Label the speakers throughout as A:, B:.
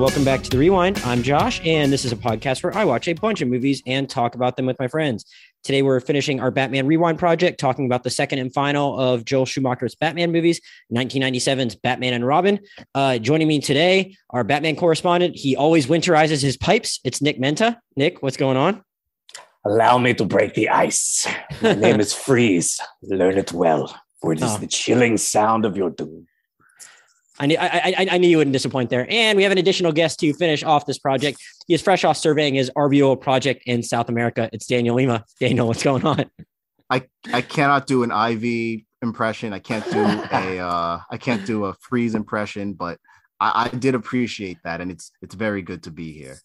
A: welcome back to the Rewind. I'm Josh, and this is a podcast where I watch a bunch of movies and talk about them with my friends. Today, we're finishing our Batman Rewind project, talking about the second and final of Joel Schumacher's Batman movies, 1997's Batman and Robin. Uh, joining me today, our Batman correspondent. He always winterizes his pipes. It's Nick Menta. Nick, what's going on?
B: Allow me to break the ice. My name is Freeze. Learn it well, for it is
A: Oh.
B: the chilling sound of your doom.
A: I knew, I, I, I knew you wouldn't disappoint there. And we have an additional guest to finish off this project. He is fresh off surveying his RVO project in South America. It's Daniel Lima. Daniel, what's going on?
C: I I cannot do an Ivy impression. I can't do a uh I can't do a freeze impression, but I, I did appreciate that, and it's it's very good to be here.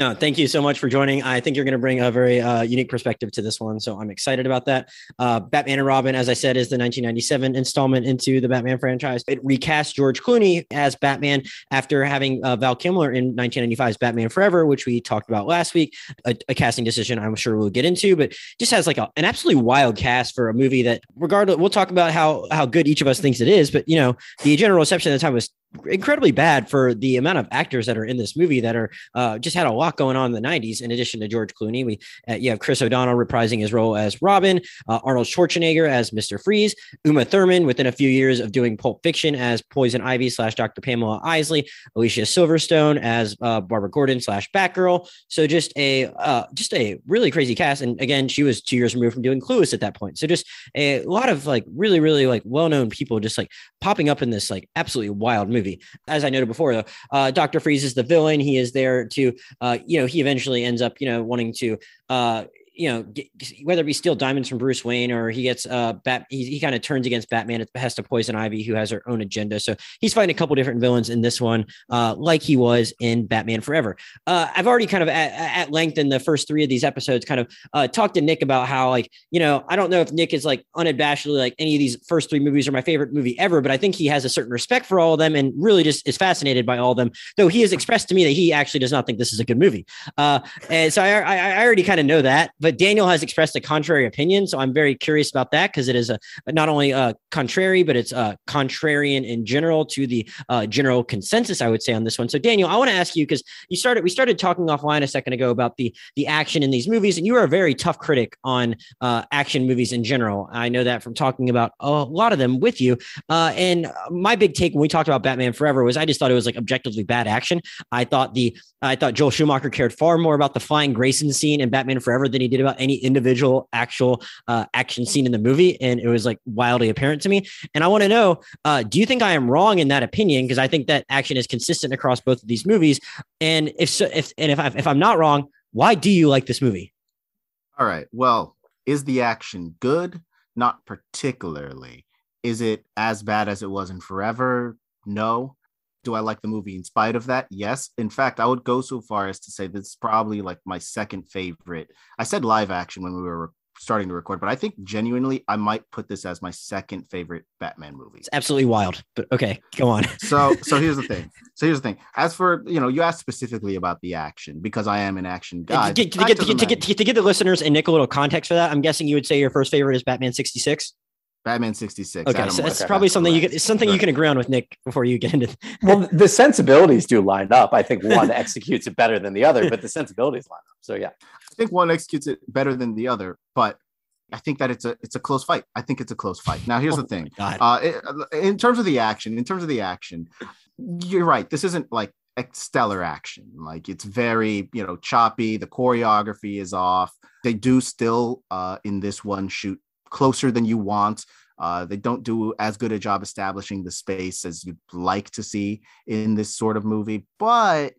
A: No, thank you so much for joining. I think you're going to bring a very uh, unique perspective to this one, so I'm excited about that. Uh, Batman and Robin, as I said, is the 1997 installment into the Batman franchise. It recast George Clooney as Batman after having uh, Val Kilmer in 1995's Batman Forever, which we talked about last week. A, a casting decision I'm sure we'll get into, but just has like a, an absolutely wild cast for a movie that, regardless, we'll talk about how how good each of us thinks it is, but you know, the general reception at the time was incredibly bad for the amount of actors that are in this movie that are uh, just had a lot going on in the 90s in addition to george clooney we uh, you have chris o'donnell reprising his role as robin uh, arnold schwarzenegger as mr freeze uma thurman within a few years of doing pulp fiction as poison ivy slash dr pamela isley alicia silverstone as uh, barbara gordon slash batgirl. So just a uh, just a really crazy cast. And again she was two years removed from doing clueless at that point. So just a lot of like really really like well-known people just like popping up in this like absolutely wild movie. As I noted before, though, uh, Doctor Freeze is the villain. He is there to, uh, you know, he eventually ends up, you know, wanting to, uh, you know, get, whether be steal diamonds from Bruce Wayne or he gets uh, Bat, he, he kind of turns against Batman at the behest of Poison Ivy, who has her own agenda. So he's fighting a couple different villains in this one, uh, like he was in Batman Forever. Uh, I've already kind of at, at length in the first three of these episodes, kind of uh, talked to Nick about how, like, you know, I don't know if Nick is like unabashedly like any of these first three movies are my favorite movie ever, but I think he has a certain respect for all of them and really just is fascinated by all of them. Though he has expressed to me that he actually does not think this is a good movie. Uh, and so I, I, I already kind of know that, but Daniel has expressed a contrary opinion. So I'm very curious about that because it is a not only uh, contrary, but it's uh, contrarian in general to the uh, general consensus, I would say, on this one. So Daniel, I want to ask you because you started we started talking offline a second ago about the the action in these movies, and you are a very tough critic on uh, action movies in general. I know that from talking about a lot of them with you. Uh, and my big take when we talked about Batman Forever was I just thought it was like objectively bad action. I thought the I thought Joel Schumacher cared far more about the flying Grayson scene in Batman Forever than he did about any individual actual uh, action scene in the movie, and it was like wildly apparent to me. And I want to know, uh, do you think I am wrong in that opinion? Because I think that action is consistent across both of these movies. And if so, if and if I, if I'm not wrong, why do you like this movie?
C: All right. Well, is the action good? Not particularly. Is it as bad as it was in Forever? No. Do I like the movie in spite of that? Yes. In fact, I would go so far as to say this is probably like my second favorite. I said live action when we were starting to record, but I think genuinely I might put this as my second favorite Batman movie.
A: It's absolutely wild. But okay, go on.
C: So so here's the thing. So here's the thing. As for you know, you asked specifically about the action because I am an action guy.
A: to, get, to, get, to,
C: doesn't
A: get, to, get, to, get, to give the listeners and Nick a little context for that, I'm guessing you would say your first favorite is Batman 66.
C: Batman 66.
A: Okay,
C: Adam
A: so that's
C: West.
A: probably something you
C: Correct.
A: can it's something you can agree on with Nick before you get into.
B: Well, the sensibilities do line up. I think one executes it better than the other, but the sensibilities line up. So yeah,
C: I think one executes it better than the other, but I think that it's a it's a close fight. I think it's a close fight. Now here's
A: Oh
C: the thing. Uh, it- in terms of the action, in terms of the action, you're right. This isn't like stellar action. Like it's very you know choppy. The choreography is off. They do still uh, in this one shoot closer than you want. Uh, they don't do as good a job establishing the space as you'd like to see in this sort of movie, but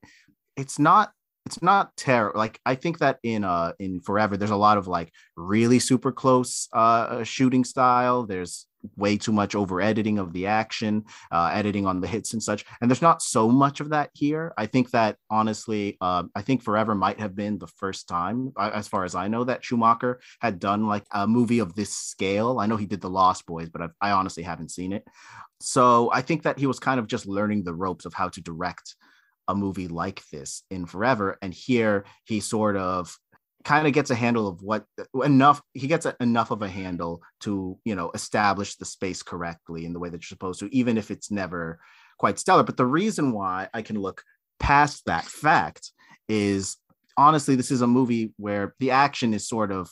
C: it's not it's not terrible. Like I think that in uh in Forever, there's a lot of like really super close uh shooting style. There's way too much over editing of the action, uh, editing on the hits and such. And there's not so much of that here. I think that honestly, uh, I think Forever might have been the first time, uh, as far as I know, that Schumacher had done like a movie of this scale. I know he did The Lost Boys, but I've, I honestly haven't seen it. So I think that he was kind of just learning the ropes of how to direct a movie like this in Forever. And here he sort of kind of gets a handle of what enough he gets a, enough of a handle to you know establish the space correctly in the way that you're supposed to even if it's never quite stellar but the reason why i can look past that fact is honestly, this is a movie where the action is sort of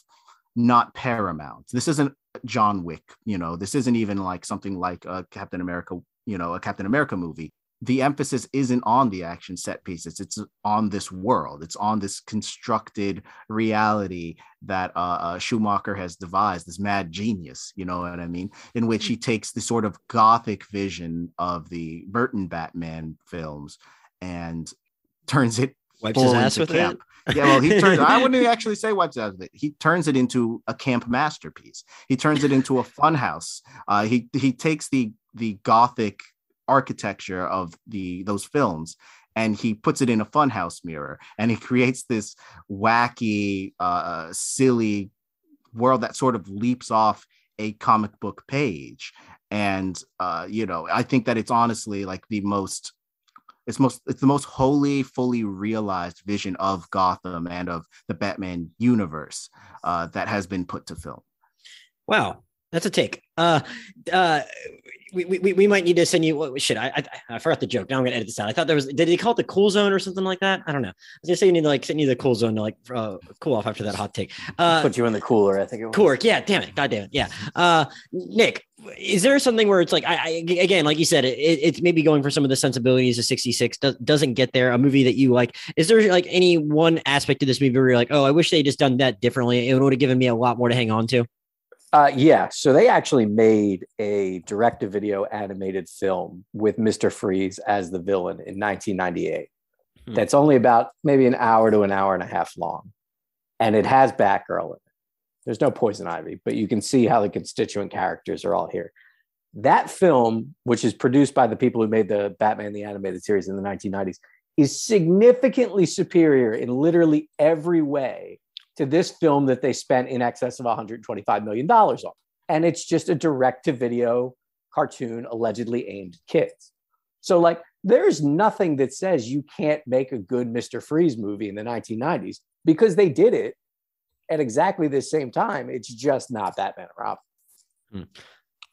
C: not paramount. This isn't John Wick, you know, this isn't even like something like a Captain America, you know, a Captain America movie. The emphasis isn't on the action set pieces, it's on this world, it's on this constructed reality that uh, uh, Schumacher has devised, this mad genius, you know what I mean? In which he takes the sort of gothic vision of the Burton Batman films and turns it
A: Wipes his ass
C: into
A: with
C: camp.
A: it.
C: Yeah, well, he turns. I wouldn't actually say wipes out of it. He turns it into a camp masterpiece. He turns it into a funhouse. Uh, he he takes the the gothic architecture of the those films and he puts it in a funhouse mirror and he creates this wacky, uh, silly world that sort of leaps off a comic book page. And uh, you know, I think that it's honestly like the most it's most it's the most wholly fully realized vision of gotham and of the batman universe uh, that has been put to film
A: Wow, that's a take. Uh, uh, we, we, we might need to send you. What shit? I, I I forgot the joke. Now I'm gonna edit this out. I thought there was. Did they call it the cool zone or something like that? I don't know. I was gonna say you need to like send you the cool zone to like uh, cool off after that hot take. Uh,
B: Put you in the cooler, I think it was.
A: Cork, yeah, damn it, god damn it, yeah. Uh, Nick, is there something where it's like, I, I again, like you said, it, it's maybe going for some of the sensibilities of '66 does, doesn't get there. A movie that you like, is there like any one aspect of this movie where you're like, oh, I wish they just done that differently? It would have given me a lot more to hang on to.
B: Uh, yeah, so they actually made a direct-to-video animated film with Mr. Freeze as the villain in 1998.
A: Hmm.
B: That's only about maybe an hour to an hour and a half long, and it has Batgirl in it. There's no Poison Ivy, but you can see how the constituent characters are all here. That film, which is produced by the people who made the Batman the Animated Series in the 1990s, is significantly superior in literally every way to this film that they spent in excess of $125 million on. And it's just a direct to video cartoon allegedly aimed at kids. So, like, there's nothing that says you can't make a good Mr. Freeze movie in the 1990s because they did it at exactly the same time. It's just not Batman and Robin. Hmm.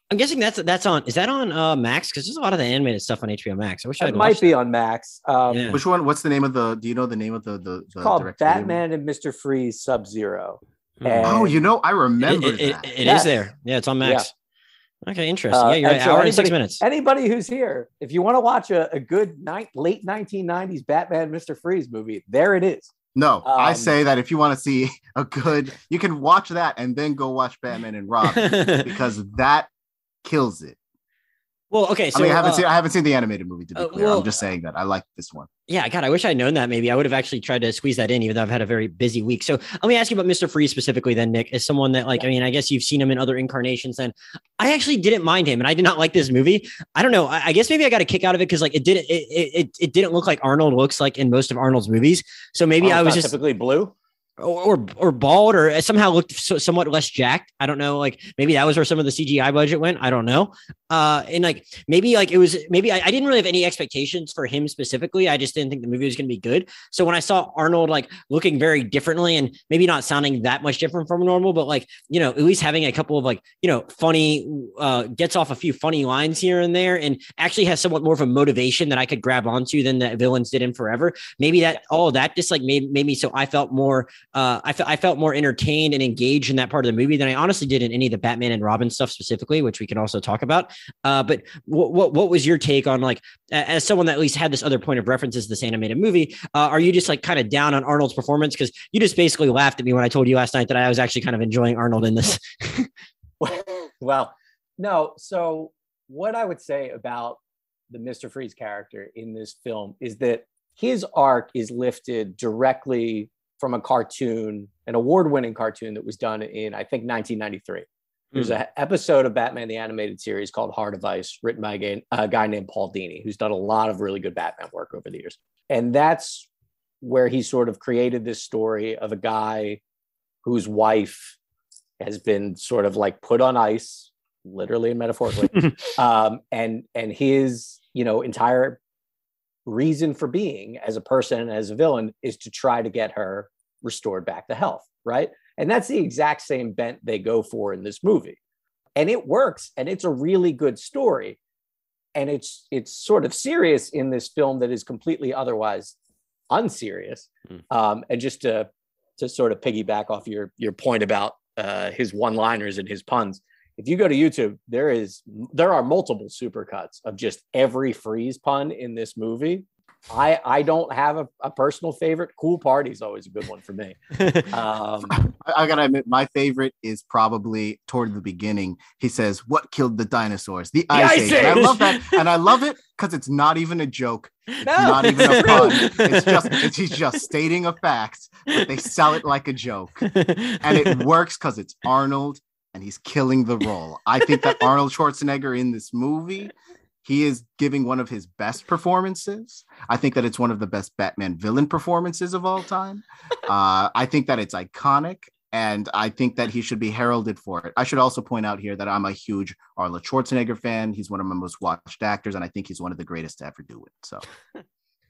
A: I'm guessing that's that's on. Is that on uh, Max? Because there's a lot of the animated stuff on HBO Max. I wish
B: It
A: I'd
B: might be
A: that.
B: on Max. Um,
A: Yeah.
C: which one what's the name of the do you know the name of the the, the
B: called Batman and Mr. Freeze Sub Zero.
A: Hmm.
C: Oh you know i remember
A: it, it-
C: that
A: it is
B: Yes.
A: there. Yeah, it's on Max. Okay, interesting.
B: Uh,
A: yeah, you're
B: and
A: right.
B: so
A: Hour and six minutes.
B: Anybody who's here, if you want to watch a, a good night, late 1990s Batman Mr. Freeze movie, there it is.
C: no i
B: um,
C: say that if you want to see a good you can watch that and then go watch batman and robin because that kills it
A: well, okay. So
C: i mean i haven't
A: uh,
C: seen i haven't seen the animated movie to be
A: uh,
C: clear
A: well-
C: i'm just saying that i like this one
A: Yeah, God, I wish I'd known that. Maybe I would have actually tried to squeeze that in, even though I've had a very busy week. So let me ask you about Mr. Freeze specifically, then, Nick, as someone that, like, I mean, I guess you've seen him in other incarnations. Then I actually didn't mind him, and I did not like this movie. I don't know. I, I guess maybe I got a kick out of it because, like, it didn't it, it it it didn't look like Arnold looks like in most of Arnold's movies. So maybe
B: Oh,
A: I was just
B: typically blue.
A: Or, or bald or somehow looked so, somewhat less jacked. I don't know. Like maybe that was where some of the CGI budget went. I don't know. Uh, and like maybe like it was maybe I, I didn't really have any expectations for him specifically. I just didn't think the movie was going to be good. So when I saw Arnold like looking very differently and maybe not sounding that much different from normal, but like you know at least having a couple of like you know funny uh, gets off a few funny lines here and there, and actually has somewhat more of a motivation that I could grab onto than the villains did in Forever. Maybe that all that just like made made me so I felt more uh, I, fe- I felt more entertained and engaged in that part of the movie than I honestly did in any of the Batman and Robin stuff specifically, which we can also talk about. Uh, but what, what what was your take on like as someone that at least had this other point of reference as this animated movie? Uh, are you just like kind of down on Arnold's performance because you just basically laughed at me when I told you last night that I was actually kind of enjoying Arnold in this?
B: well, no. So, what I would say about the Mr. Freeze character in this film is that his arc is lifted directly from a cartoon, an award winning cartoon that was done in, I think, 1993. There's an episode of Batman the Animated Series called Heart of Ice, written by a guy, a guy named Paul Dini, who's done a lot of really good Batman work over the years. And that's where he sort of created this story of a guy whose wife has been sort of like put on ice, literally and metaphorically. um, and and his, you know, entire reason for being as a person, and as a villain, is to try to get her restored back to health, right? And that's the exact same bent they go for in this movie. And it works, and it's a really good story. and it's it's sort of serious in this film that is completely otherwise unserious. Mm. Um, and just to to sort of piggyback off your your point about uh, his one liners and his puns, if you go to YouTube, there is there are multiple supercuts of just every freeze pun in this movie I I don't have a, a personal favorite. Cool Party is always a good one for me. Um,
C: I gotta admit, my favorite is probably toward the beginning. He says, "What killed the dinosaurs? The, the ice, ice, age." age. And I love that, and I love it because it's not even a joke. It's no, not even a pun. It's just it's, he's just stating a fact, but they sell it like a joke, and it works because it's Arnold and he's killing the role. I think that Arnold Schwarzenegger in this movie he is giving one of his best performances. I think that it's one of the best Batman villain performances of all time. Uh, I think that it's iconic, and I think that he should be heralded for it. I should also point out here that I'm a huge Arnold Schwarzenegger fan. He's one of my most watched actors, and I think he's one of the greatest to ever do it. So.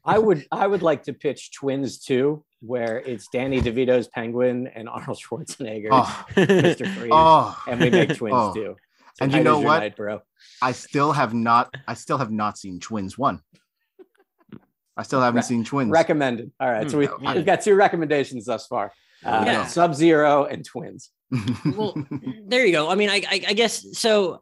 B: I would I would like to pitch Twins too, where it's Danny DeVito's Penguin and Arnold Schwarzenegger's oh. Mr. Freeze, oh. and we make Twins oh. too.
C: So and you know what, night, bro? I still have not. I still have not seen Twins one. I still haven't Re- seen Twins.
B: Recommended. All right, so we, have hmm. got two recommendations thus far: uh, yeah. Sub Zero and Twins.
A: well, there you go. I mean, I, I, I guess so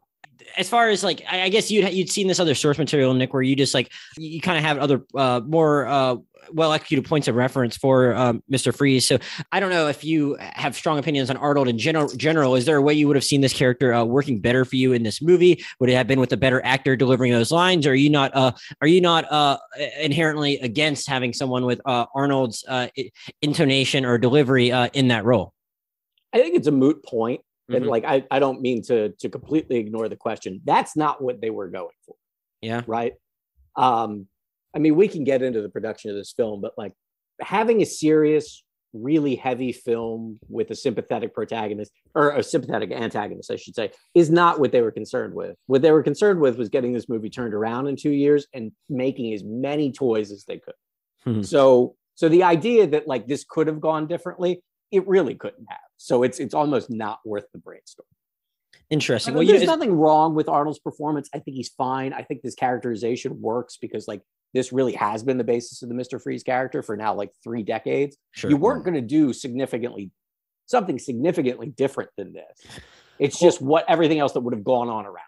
A: as far as like I, guess you'd you'd seen this other source material, Nick, where you just like you kind of have other uh, more uh, well executed points of reference for um, Mr. Freeze. So I don't know if you have strong opinions on Arnold in general. General, is there a way you would have seen this character uh, working better for you in this movie? Would it have been with a better actor delivering those lines? Or are you not? Uh, are you not uh, inherently against having someone with uh, Arnold's uh, intonation or delivery uh, in that role?
B: I think it's a moot point. And mm-hmm. like I, I don't mean to to completely ignore the question. That's not what they were going for.
A: Yeah.
B: Right. Um, I mean, we can get into the production of this film, but like having a serious, really heavy film with a sympathetic protagonist or a sympathetic antagonist, I should say, is not what they were concerned with. What they were concerned with was getting this movie turned around in two years and making as many toys as they could. Hmm. So, so the idea that like this could have gone differently, it really couldn't have. So it's it's almost not worth the brainstorm.
A: Interesting.
B: well, there's nothing wrong with Arnold's performance. I think he's fine. I think this characterization works because like this really has been the basis of the Mr. Freeze character for now like three decades. Sure. You weren't going to do significantly something significantly different than this. It's just what everything else that would have gone on around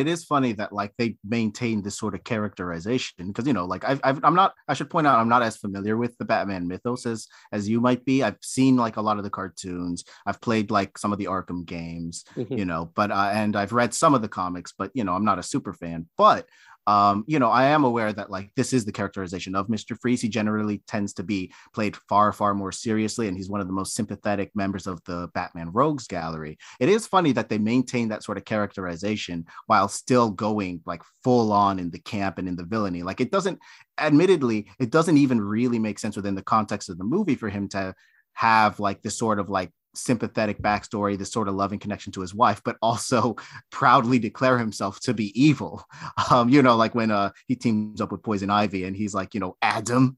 C: it is funny that like they maintain this sort of characterization because you know like I've, i am not i should point out i'm not as familiar with the batman mythos as as you might be. I've seen like a lot of the cartoons. I've played like some of the arkham games mm-hmm. you know but uh, and i've read some of the comics but you know i'm not a super fan. But um, you know, I am aware that like this is the characterization of Mr. Freeze. He generally tends to be played far, far more seriously, and he's one of the most sympathetic members of the Batman Rogues Gallery. It is funny that they maintain that sort of characterization while still going like full on in the camp and in the villainy. Like it doesn't, admittedly, it doesn't even really make sense within the context of the movie for him to have like this sort of like sympathetic backstory, this sort of loving connection to his wife, but also proudly declare himself to be evil. Um, you know, like when uh he teams up with Poison Ivy and he's like, you know, Adam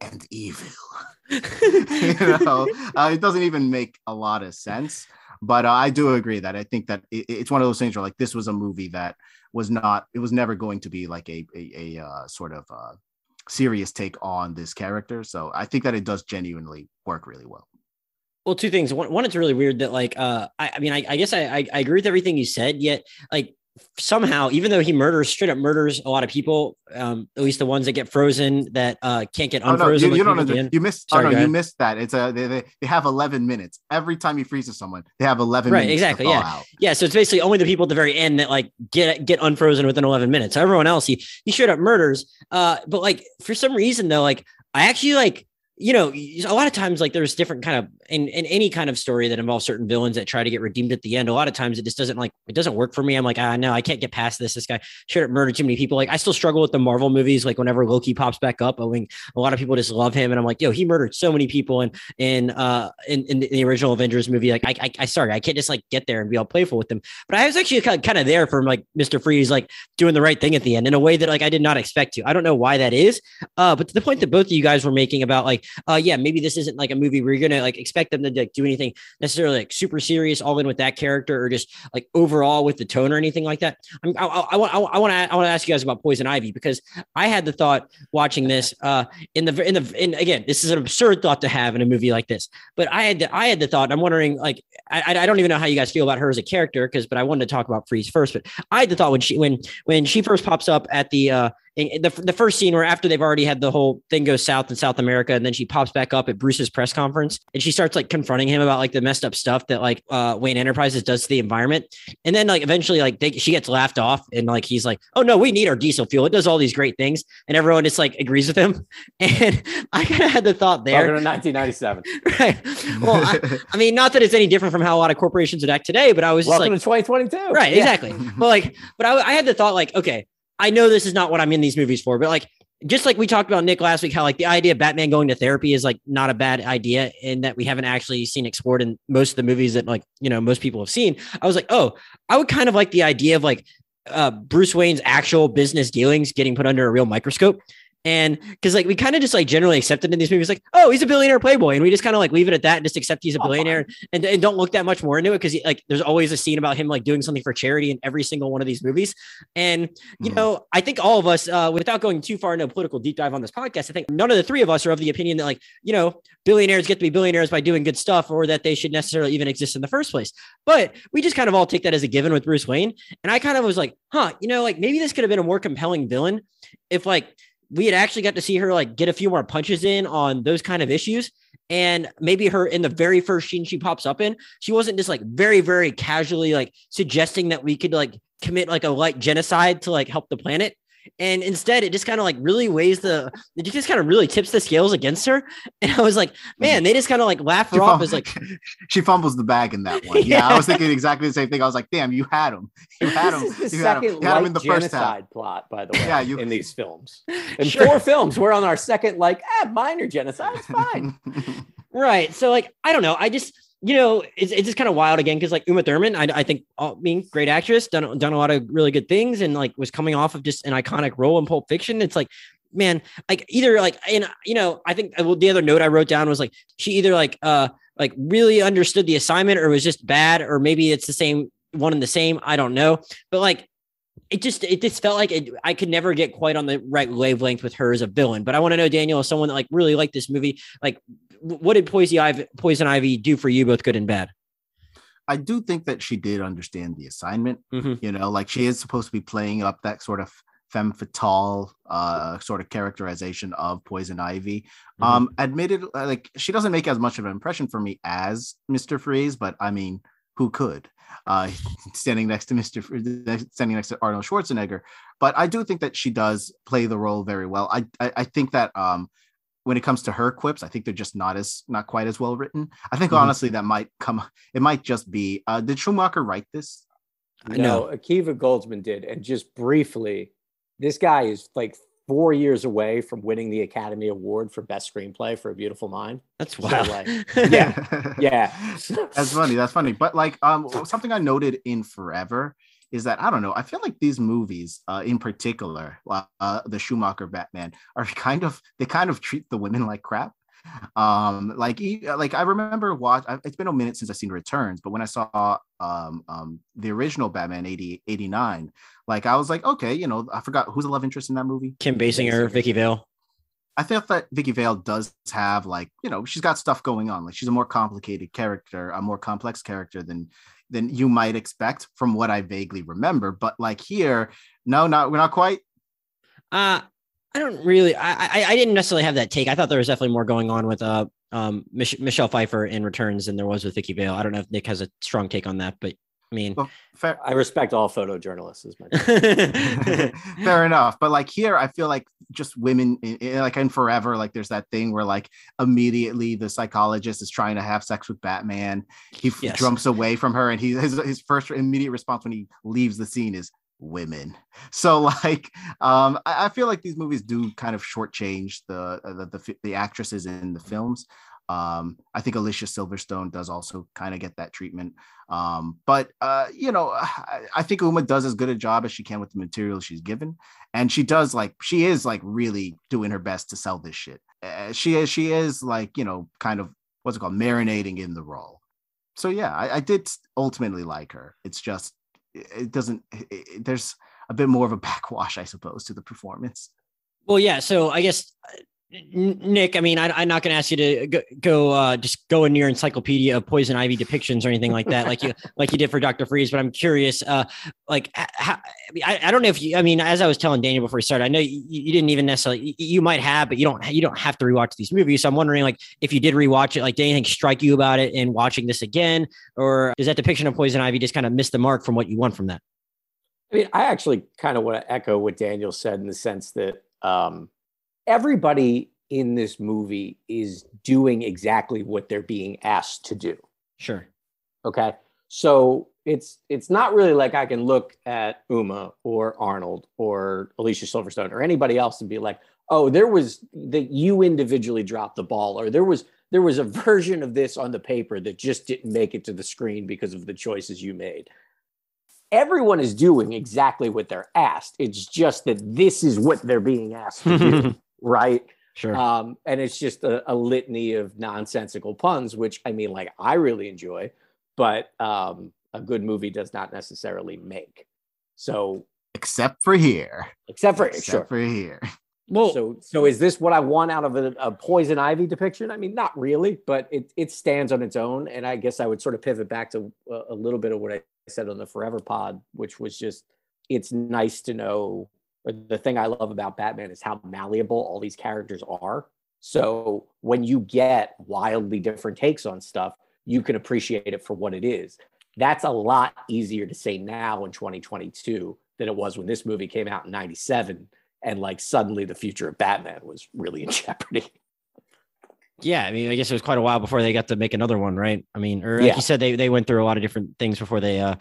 C: and evil. you know, uh, it doesn't even make a lot of sense. But uh, I do agree that I think that it, it's one of those things where like this was a movie that was not, it was never going to be like a a, a uh, sort of uh, serious take on this character. So I think that it does genuinely work really well.
A: Well, two things. One, one, it's really weird that like, uh, I, I mean, I, I guess I, I, I agree with everything you said. Yet, like, somehow, even though he murders, straight up murders a lot of people, um, at least the ones that get frozen that uh can't get unfrozen.
C: Oh, no, you, you don't know. You missed. Sorry, oh, no, you missed that. It's a they, they, they have eleven minutes every time he freezes someone. They have eleven. Right.
A: exactly. Yeah. Out. Yeah. So it's basically only the people at the very end that like get get unfrozen within eleven minutes. So everyone else, he he straight up murders. Uh, but like for some reason though, like I actually like you know, a lot of times, like there's different kind of in, in any kind of story that involves certain villains that try to get redeemed at the end. A lot of times, it just doesn't like it doesn't work for me. I'm like, ah, no, I can't get past this. This guy should have murdered too many people. Like, I still struggle with the Marvel movies. Like, whenever Loki pops back up, I mean, a lot of people just love him, and I'm like, yo, he murdered so many people in in uh in, in the original Avengers movie. Like, I, I, I sorry, I can't just like get there and be all playful with them. But I was actually kind of, there for like Mister Freeze, like doing the right thing at the end in a way that like I did not expect to. I don't know why that is. Uh, but to the point that both of you guys were making about like uh, yeah, maybe this isn't like a movie where you're gonna like expect them to like, do anything necessarily like super serious, all in with that character, or just like overall with the tone or anything like that. I, I want I want to I want to ask you guys about Poison Ivy because I had the thought watching this uh, in the in the in again, this is an absurd thought to have in a movie like this, but I had the, I had the thought. I'm wondering like I, I don't even know how you guys feel about her as a character because but I wanted to talk about Freeze first. But I had the thought when she when when she first pops up at the uh the, the first scene where after they've already had the whole thing go south in South America, and then she pops back up at Bruce's press conference and she starts like confronting him about like the messed up stuff that like uh, Wayne Enterprises does to the environment. And then like eventually like they, she gets laughed off and like he's like, oh no, we need our diesel fuel. It does all these great things. And everyone just like agrees with him. And I kind of had the thought there.
B: To 1997.
A: right. Well, I, I, mean, not that it's any different from how a lot of corporations would act today, but I was
B: Welcome
A: like,
B: to 2022.
A: Right. Yeah. Exactly. but like, but I, I had the thought like, okay, I know this is not what I'm in these movies for, but like just like we talked about Nick last week, how like the idea of Batman going to therapy is like not a bad idea, and that we haven't actually seen explored in most of the movies that like you know most people have seen. I was like, oh, I would kind of like the idea of like uh, Bruce Wayne's actual business dealings getting put under a real microscope. And because like we kind of just like generally accepted in these movies, like, oh, he's a billionaire playboy. And we just kind of like leave it at that and just accept he's a billionaire and, and don't look that much more into it. Cause he, like there's always a scene about him like doing something for charity in every single one of these movies. And, you mm-hmm. know, I think all of us, uh, without going too far into a political deep dive on this podcast, I think none of the three of us are of the opinion that like, you know, billionaires get to be billionaires by doing good stuff or that they should necessarily even exist in the first place. But we just kind of all take that as a given with Bruce Wayne. And I kind of was like, huh, you know, like maybe this could have been a more compelling villain if like, we had actually got to see her like get a few more punches in on those kind of issues. And maybe her in the very first scene she pops up in, she wasn't just like very, very casually like suggesting that we could like commit like a light genocide to like help the planet. And instead, it just kind of like really weighs the, it just kind of really tips the scales against her. And I was like, man, they just kind of like laugh her she off as like,
C: she fumbles the bag in that one. Yeah. yeah. I was thinking exactly the same thing. I was like, damn, you had him. You had him.
B: You had him. You had him in the first half. plot, by the way, yeah, you, in these films. In sure. four films, we're on our second, like, ah, minor genocide. It's fine.
A: right. So, like, I don't know. I just, you know, it's, it's just kind of wild again because like Uma Thurman, I, I think, I mean, great actress, done done a lot of really good things, and like was coming off of just an iconic role in Pulp Fiction. It's like, man, like either like, and you know, I think well, the other note I wrote down was like she either like uh like really understood the assignment or was just bad, or maybe it's the same one and the same. I don't know, but like it just it just felt like it, I could never get quite on the right wavelength with her as a villain. But I want to know, Daniel, as someone that like really liked this movie, like what did Poison Ivy, Poison Ivy do for you, both good and bad?
C: I do think that she did understand the assignment. Mm-hmm. You know, like she is supposed to be playing up that sort of femme fatale uh, sort of characterization of Poison Ivy. Mm-hmm. Um, admitted, like she doesn't make as much of an impression for me as Mister Freeze, but I mean, who could? Uh, standing next to Mr. standing next to Arnold Schwarzenegger, but I do think that she does play the role very well. I I, I think that um, when it comes to her quips, I think they're just not as not quite as well written. I think mm-hmm. honestly that might come. It might just be. Uh, did Schumacher write this?
B: No, Akiva Goldsman did. And just briefly, this guy is like four years away from winning the Academy Award for Best Screenplay for A Beautiful Mind.
A: That's wild.
B: So like, yeah, yeah.
C: That's funny. That's funny. But like, um, something I noted in Forever is that I don't know. I feel like these movies, uh, in particular, uh, the Schumacher Batman, are kind of they kind of treat the women like crap. Um, like like I remember watch. It's been a minute since I've seen Returns, but when I saw um, um the original Batman 80, 89, like I was like, okay, you know, I forgot who's the love interest in that movie.
A: Kim Basinger, Vicki Vale.
C: I think that Vicki Vale does have like, you know, she's got stuff going on. Like she's a more complicated character, a more complex character than than you might expect from what I vaguely remember. But like here, no, not we're not quite.
A: Uh I don't really. I, I, I didn't necessarily have that take. I thought there was definitely more going on with uh um Mich- Michelle Pfeiffer in Returns than there was with Vicki Vale. I don't know if Nick has a strong take on that, but I mean, well,
B: fair. I respect all photojournalists. Is my
C: fair enough, but like here, I feel like just women, eh, eh, like in Forever, like there's that thing where like immediately the psychologist is trying to have sex with Batman. He yes. jumps away from her, and he his his first immediate response when he leaves the scene is women. So like, um, I, I feel like these movies do kind of shortchange the uh, the the, the actresses in the films. Um, I think Alicia Silverstone does also kind of get that treatment. Um, but uh, you know, I, I, think Uma does as good a job as she can with the material she's given, and she does like she is like really doing her best to sell this shit. Uh, she is she is like you know kind of what's it called marinating in the role. So yeah, I, I did ultimately like her. It's just it doesn't. It, it, there's a bit more of a backwash, I suppose, to the performance.
A: Well, yeah. So I guess Nick, I mean, I, am not going to ask you to go, go uh, just go in your encyclopedia of poison ivy depictions or anything like that, like you like you did for Doctor Freeze. But I'm curious, uh, like, how, I, I don't know if you. I mean, as I was telling Daniel before we started, I know you, you didn't even necessarily. You might have, but you don't. You don't have to rewatch these movies. So I'm wondering, like, if you did rewatch it, like, did anything strike you about it in watching this again, or does that depiction of poison ivy just kind of miss the mark from what you want from that?
B: I mean, I actually kind of want to echo what Daniel said in the sense that. Um, everybody in this movie is doing exactly what they're being asked to do.
A: Sure.
B: Okay. So it's it's not really like I can look at Uma or Arnold or Alicia Silverstone or anybody else and be like, oh, there was that you individually dropped the ball, or there was there was a version of this on the paper that just didn't make it to the screen because of the choices you made. Everyone is doing exactly what they're asked. It's just that this is what they're being asked to do. right?
A: Sure.
B: Um, and it's just a, a, litany of nonsensical puns, which I mean, like I really enjoy, but um, a good movie does not necessarily make. So,
C: except for here,
B: except for
C: except
B: sure.
C: for here.
B: Well, so so is this what I want out of a, a, poison ivy depiction? I mean, not really, but it it stands on its own. And I guess I would sort of pivot back to a, a little bit of what I said on the Forever Pod, which was just it's nice to know the thing I love about Batman is how malleable all these characters are. So when you get wildly different takes on stuff, you can appreciate it for what it is. That's a lot easier to say now in 2022 than it was when this movie came out in 97 and like suddenly the future of Batman was really in jeopardy.
A: Yeah, I mean, I guess it was quite a while before they got to make another one, right? I mean, or like
B: yeah.
A: you said, they they went through a lot of different things before they uh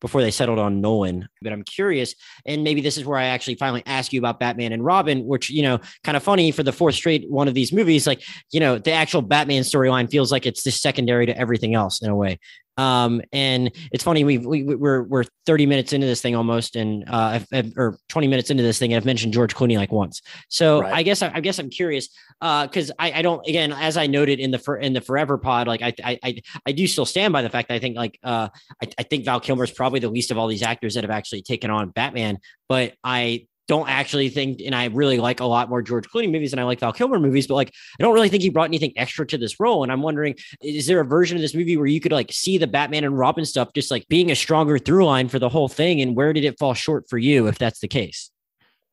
A: before they settled on Nolan. But I'm curious, and maybe this is where I actually finally ask you about Batman and Robin, which, you know, kind of funny for the fourth straight one of these movies. Like, you know, the actual Batman storyline feels like it's just secondary to everything else in a way. Um, and it's funny, we've, we, we're, we're 30 minutes into this thing almost, and, uh, I've, I've, or 20 minutes into this thing, I've mentioned George Clooney like once. So right. I guess, I, I, guess I'm curious, uh, cause I, I don't, again, as I noted in the, for, in the forever pod, like I, I, I, do still stand by the fact that I think like, uh, I, I think Val Kilmer is probably the least of all these actors that have actually taken on Batman, but I don't actually think, and I really like a lot more George Clooney movies than I like Val Kilmer movies, but like I don't really think he brought anything extra to this role. And I'm wondering, is there a version of this movie where you could like see the Batman and Robin stuff just like being a stronger through line for the whole thing? And where did it fall short for you if that's the case?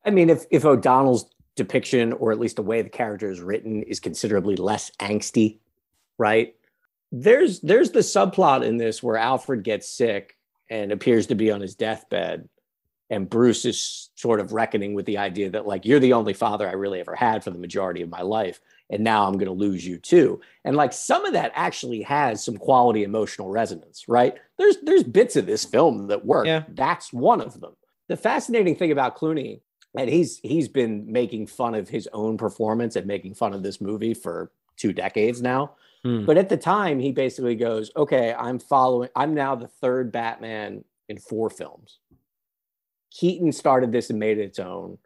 B: I mean, if if O'Donnell's depiction, or at least the way the character is written, is considerably less angsty, right? There's there's the subplot in this where Alfred gets sick and appears to be on his deathbed and Bruce is sort of reckoning with the idea that like you're the only father I really ever had for the majority of my life and now I'm going to lose you too. And like some of that actually has some quality emotional resonance, right? There's there's bits of this film that work.
A: Yeah.
B: That's one of them. The fascinating thing about Clooney and he's he's been making fun of his own performance and making fun of this movie for two decades now.
A: Hmm.
B: But at the time he basically goes, "Okay, I'm following I'm now the third Batman in four films." Keaton started this and made it its own.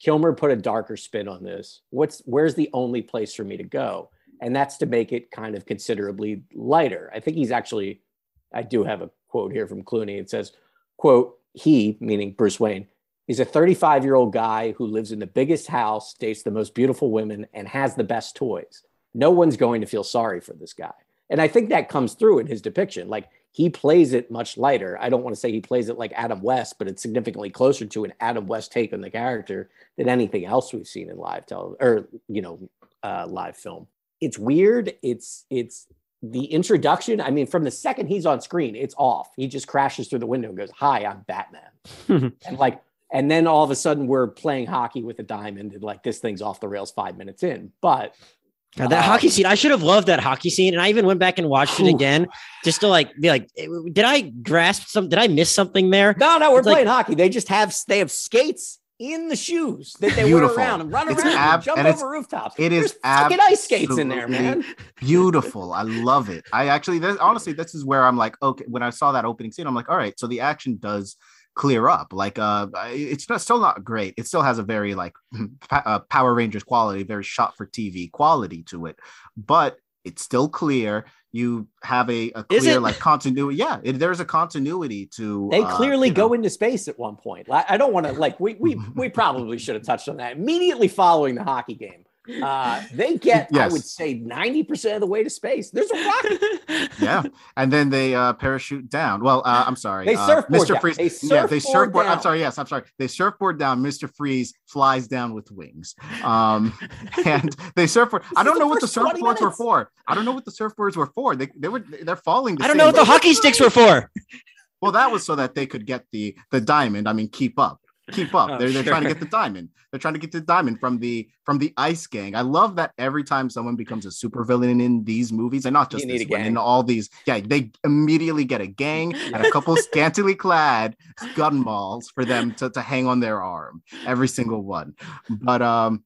B: Kilmer put a darker spin on this. What's where's the only place for me to go? And that's to make it kind of considerably lighter. I think he's actually, I do have a quote here from Clooney. It says, quote, he, meaning Bruce Wayne, is a 35 year old guy who lives in the biggest house, dates the most beautiful women, and has the best toys. No one's going to feel sorry for this guy. And I think that comes through in his depiction. Like he plays it much lighter. I don't want to say he plays it like Adam West, but it's significantly closer to an Adam West take on the character than anything else we've seen in live tele or you know uh, live film. It's weird. It's it's the introduction. I mean, from the second he's on screen, it's off. He just crashes through the window and goes, "Hi, I'm Batman," and like, and then all of a sudden we're playing hockey with a diamond, and like this thing's off the rails five minutes in. But
A: God, that hockey scene, I should have loved that hockey scene. And I even went back and watched it again just to like be like, eh, did I grasp some? Did I miss something there?
B: No, no, we're it's playing like, hockey. They just have they have skates in the shoes that they
C: Beautiful.
B: wear around and run
C: It's
B: around
C: ab-
B: and jump
C: and
B: over rooftops.
C: it is
B: There's fucking ice skates in there, man.
C: beautiful. I love it. I actually, this, honestly, this is where I'm like, okay. When I saw that opening scene, I'm like, all right. So the action does clear up. Like, uh, it's not, still not great. It still has a very like uh, Power Rangers quality, very shot for TV quality to it, but it's still clear. You have a, a clear like continuity. Yeah, it, there's a continuity to.
B: They
C: uh,
B: clearly
C: know,
B: go into space at one point. I I don't want to like we we we probably should have touched on that immediately following the hockey game. Uh, they get, I would say, ninety percent of the way to space. There's a rocket.
C: yeah, and then they uh, parachute down. Well, uh, I'm sorry,
B: They
C: uh,
B: surfboard
C: Mr.
B: down.
C: Freeze.
B: They
C: yeah, they
B: surfboard
C: surfboard. I'm sorry. Yes, I'm sorry. They surfboard down. Mr. Freeze flies down with wings. Um, and they surfboard. I don't know
B: the
C: what the surfboards were for. I don't know what the surfboards were for. They they were they're falling.
A: I don't know what the hockey sticks were for.
C: Well, that was so that they could get the the diamond. I mean, keep up, keep up.
A: Oh,
C: they're they're trying to get the diamond. They're trying to get the diamond from the from the Ice Gang. I love that every time someone becomes a supervillain in these movies, and not just this one, in all these, yeah, they immediately get a gang and a couple scantily clad gun balls for them to, to hang on their arm, every single one. But um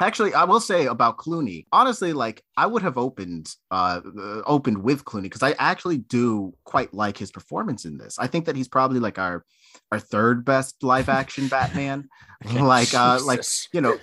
C: Actually, I will say about Clooney. Honestly, like I would have opened uh, opened with Clooney because I actually do quite like his performance in this. I think that he's probably like our our third best live action Batman. like uh like you know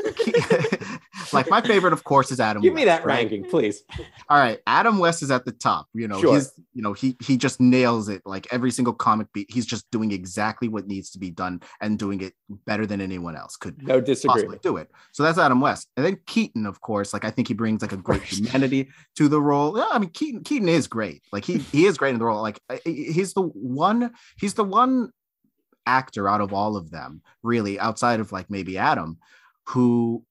C: like my favorite of course is Adam
B: give me that
C: right?
B: ranking, please.
C: All right, Adam West is at the top. You know,
B: Sure.
C: he's you know he he just nails it. Like every single comic beat, he's just doing exactly what needs to be done and doing it better than anyone else could
B: No disagreement.
C: do it. So that's Adam West. And then Keaton, of course, like I think he brings like a great humanity to the role. Yeah, I mean Keaton Keaton is great. Like he he is great in the role. Like he's the one he's the one actor out of all of them, really, outside of like maybe Adam, who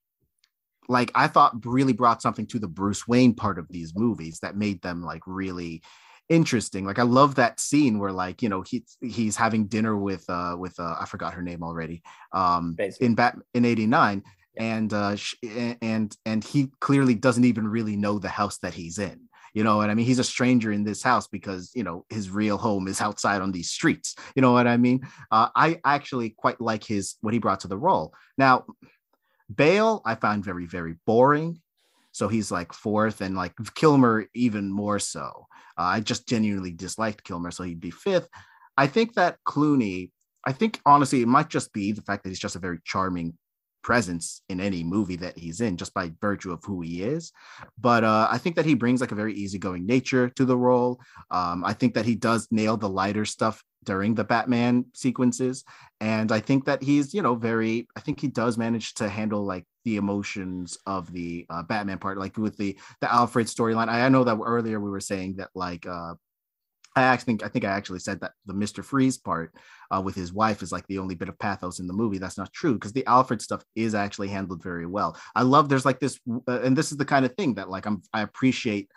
C: like I thought really brought something to the Bruce Wayne part of these movies that made them like really interesting. Like I love that scene where like, you know, he he's having dinner with uh with uh I forgot her name already. Um
B: Basically.
C: in Bat in 89 and uh sh- and and he clearly doesn't even really know the house that he's in. You know what I mean? He's a stranger in this house because, you know, his real home is outside on these streets. You know what I mean? Uh, I actually quite like his what he brought to the role. Now, Bale, I found very, very boring. So he's like fourth, and like Kilmer even more so. Uh, I just genuinely disliked Kilmer, so he'd be fifth. I think that Clooney, I think honestly, it might just be the fact that he's just a very charming presence in any movie that he's in, just by virtue of who he is. But uh, I think that he brings like a very easygoing nature to the role. Um, I think that he does nail the lighter stuff during the Batman sequences. And I think that he's, you know, very, I think he does manage to handle like the emotions of the uh, Batman part, like with the the Alfred storyline. I, know that earlier we were saying that like uh I actually think I think I actually said that the Mr. Freeze part uh, with his wife is like the only bit of pathos in the movie. That's not true because the Alfred stuff is actually handled very well. I love there's like this, uh, and this is the kind of thing that like I'm I appreciate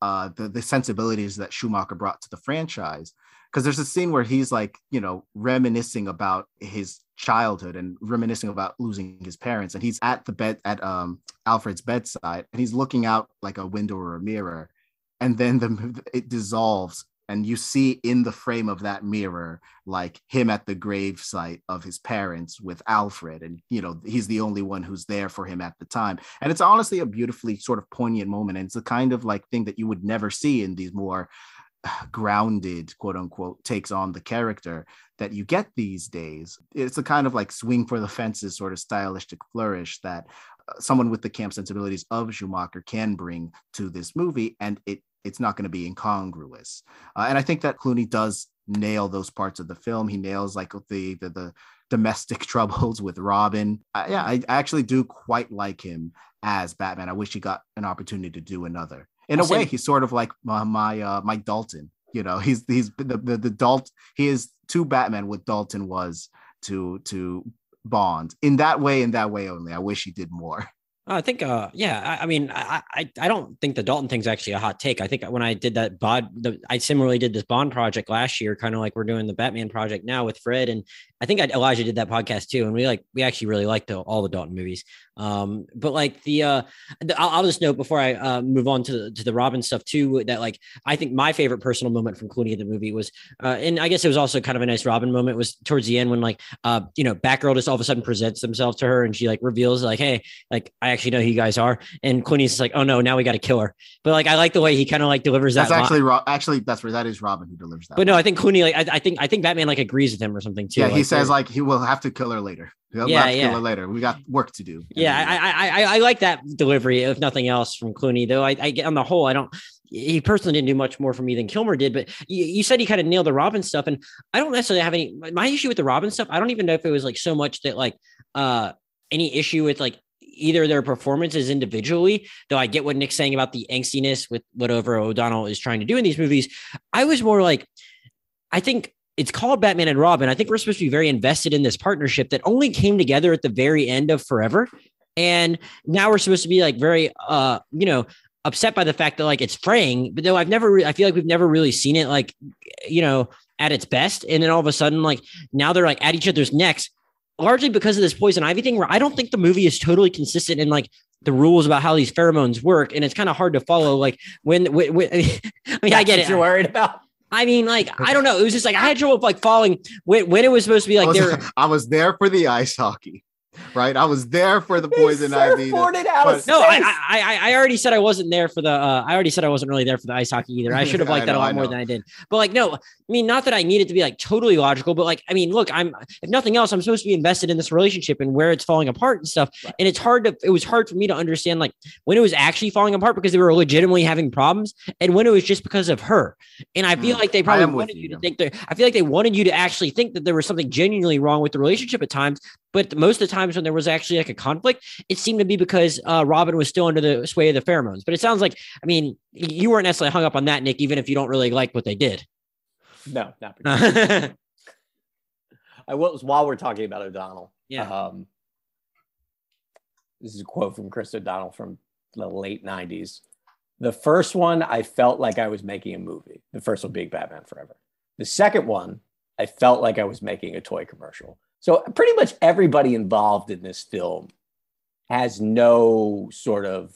C: uh, the the sensibilities that Schumacher brought to the franchise because there's a scene where he's like you know reminiscing about his childhood and reminiscing about losing his parents and he's at the bed at um Alfred's bedside and he's looking out like a window or a mirror and then the it dissolves and you see in the frame of that mirror like him at the gravesite of his parents with Alfred and you know he's the only one who's there for him at the time. And it's honestly a beautifully sort of poignant moment and it's the kind of like thing that you would never see in these more grounded quote unquote takes on the character that you get these days. It's a kind of like swing for the fences sort of stylistic flourish that uh, someone with the camp sensibilities of Schumacher can bring to this movie and it it's not going to be incongruous. Uh, and i think that clooney does nail those parts of the film. He nails like the the, the domestic troubles with robin. Uh, yeah I, I actually do quite like him as batman. I wish he got an opportunity to do another. In
A: I'll
C: a way he's sort of like my my uh my dalton you know? He's he's the the, the Dalt he is to batman what dalton was to to bond. In that way in that way only. I wish he did more
A: I think, uh, yeah, I, I mean, I, I, don't think the Dalton thing's actually a hot take. I think when I did that Bond, the, I similarly did this Bond project last year, kind of like we're doing the Batman project now with Fred, and I think I, Elijah did that podcast too, and we like we actually really liked the, all the Dalton movies. Um, but like the, uh, the, I'll, I'll, just note before I uh, move on to the, to the Robin stuff too, that like I think my favorite personal moment from Clooney in the movie was, uh, and I guess it was also kind of a nice Robin moment was towards the end when like, uh, you know, Batgirl just all of a sudden presents themselves to her and she like reveals like, hey, like I actually know who you guys are, and Clooney's like, oh no, now we got to kill her. But like I like the way he kind of like delivers
C: that's
A: that.
C: actually ro- actually that's where that is Robin who delivers that.
A: But no, I think Clooney like I, I, think I think Batman like agrees with him or something too.
C: Yeah,
A: like,
C: he says like he will have to kill her later. He'll
A: Yeah,
C: have to
A: yeah.
C: kill her later. We got work to do.
A: Yeah, I, I I I like that delivery, if nothing else, from Clooney. Though I, I get on the whole, I don't. He personally didn't do much more for me than Kilmer did. But you, you said he kind of nailed the Robin stuff, and I don't necessarily have any. My issue with the Robin stuff, I don't even know if it was like so much that like uh any issue with like either their performances individually. Though I get what Nick's saying about the angstiness with whatever O'Donnell is trying to do in these movies. I was more like, I think it's called Batman and Robin. I think we're supposed to be very invested in this partnership that only came together at the very end of Forever. And now we're supposed to be like very uh, you know, upset by the fact that like it's fraying, but though I've never re- I feel like we've never really seen it like, you know, at its best. And then all of a sudden, like now they're like at each other's necks, largely because of this poison ivy thing, where I don't think the movie is totally consistent in like the rules about how these pheromones work. And it's kind of hard to follow. Like when, when, when I mean, I get it.
B: You're worried about.
A: I mean, like, I don't know. It was just like I had trouble like falling when, when it was supposed to be
C: I
A: like
C: was,
A: there.
C: I was there for the ice hockey, right? I was there for the poison
B: He
C: ivy.
B: surfboarded out
A: No, I. I I I already said I wasn't there for the. Uh, I already said I wasn't really there for the ice hockey either. I should have
C: I
A: liked that a lot more than I did. But like, no, I mean, not that I needed to be like totally logical, but like, I mean, look, I'm if nothing else, I'm supposed to be invested in this relationship and where it's falling apart and stuff.
B: Right.
A: And it's hard to. It was hard for me to understand like when it was actually falling apart because they were legitimately having problems, and when it was just because of her. And I feel
C: Mm,
A: like they probably wanted you
C: you.
A: to think that. I feel like they wanted you to actually think that there was something genuinely wrong with the relationship at times. But most of the times when there was actually like a conflict, it seemed to be because uh, Robin was still under the sway of the pheromones. But it sounds like, I mean, you weren't necessarily hung up on that, Nick, even if you don't really like what they did.
B: no, not particularly.
A: yeah.
B: I was while we're talking about O'Donnell. Um, this is a quote from Chris O'Donnell from the late '90s. The first one, I felt like I was making a movie. The first one being Batman Forever. The second one, I felt like I was making a toy commercial. So pretty much everybody involved in this film has no sort of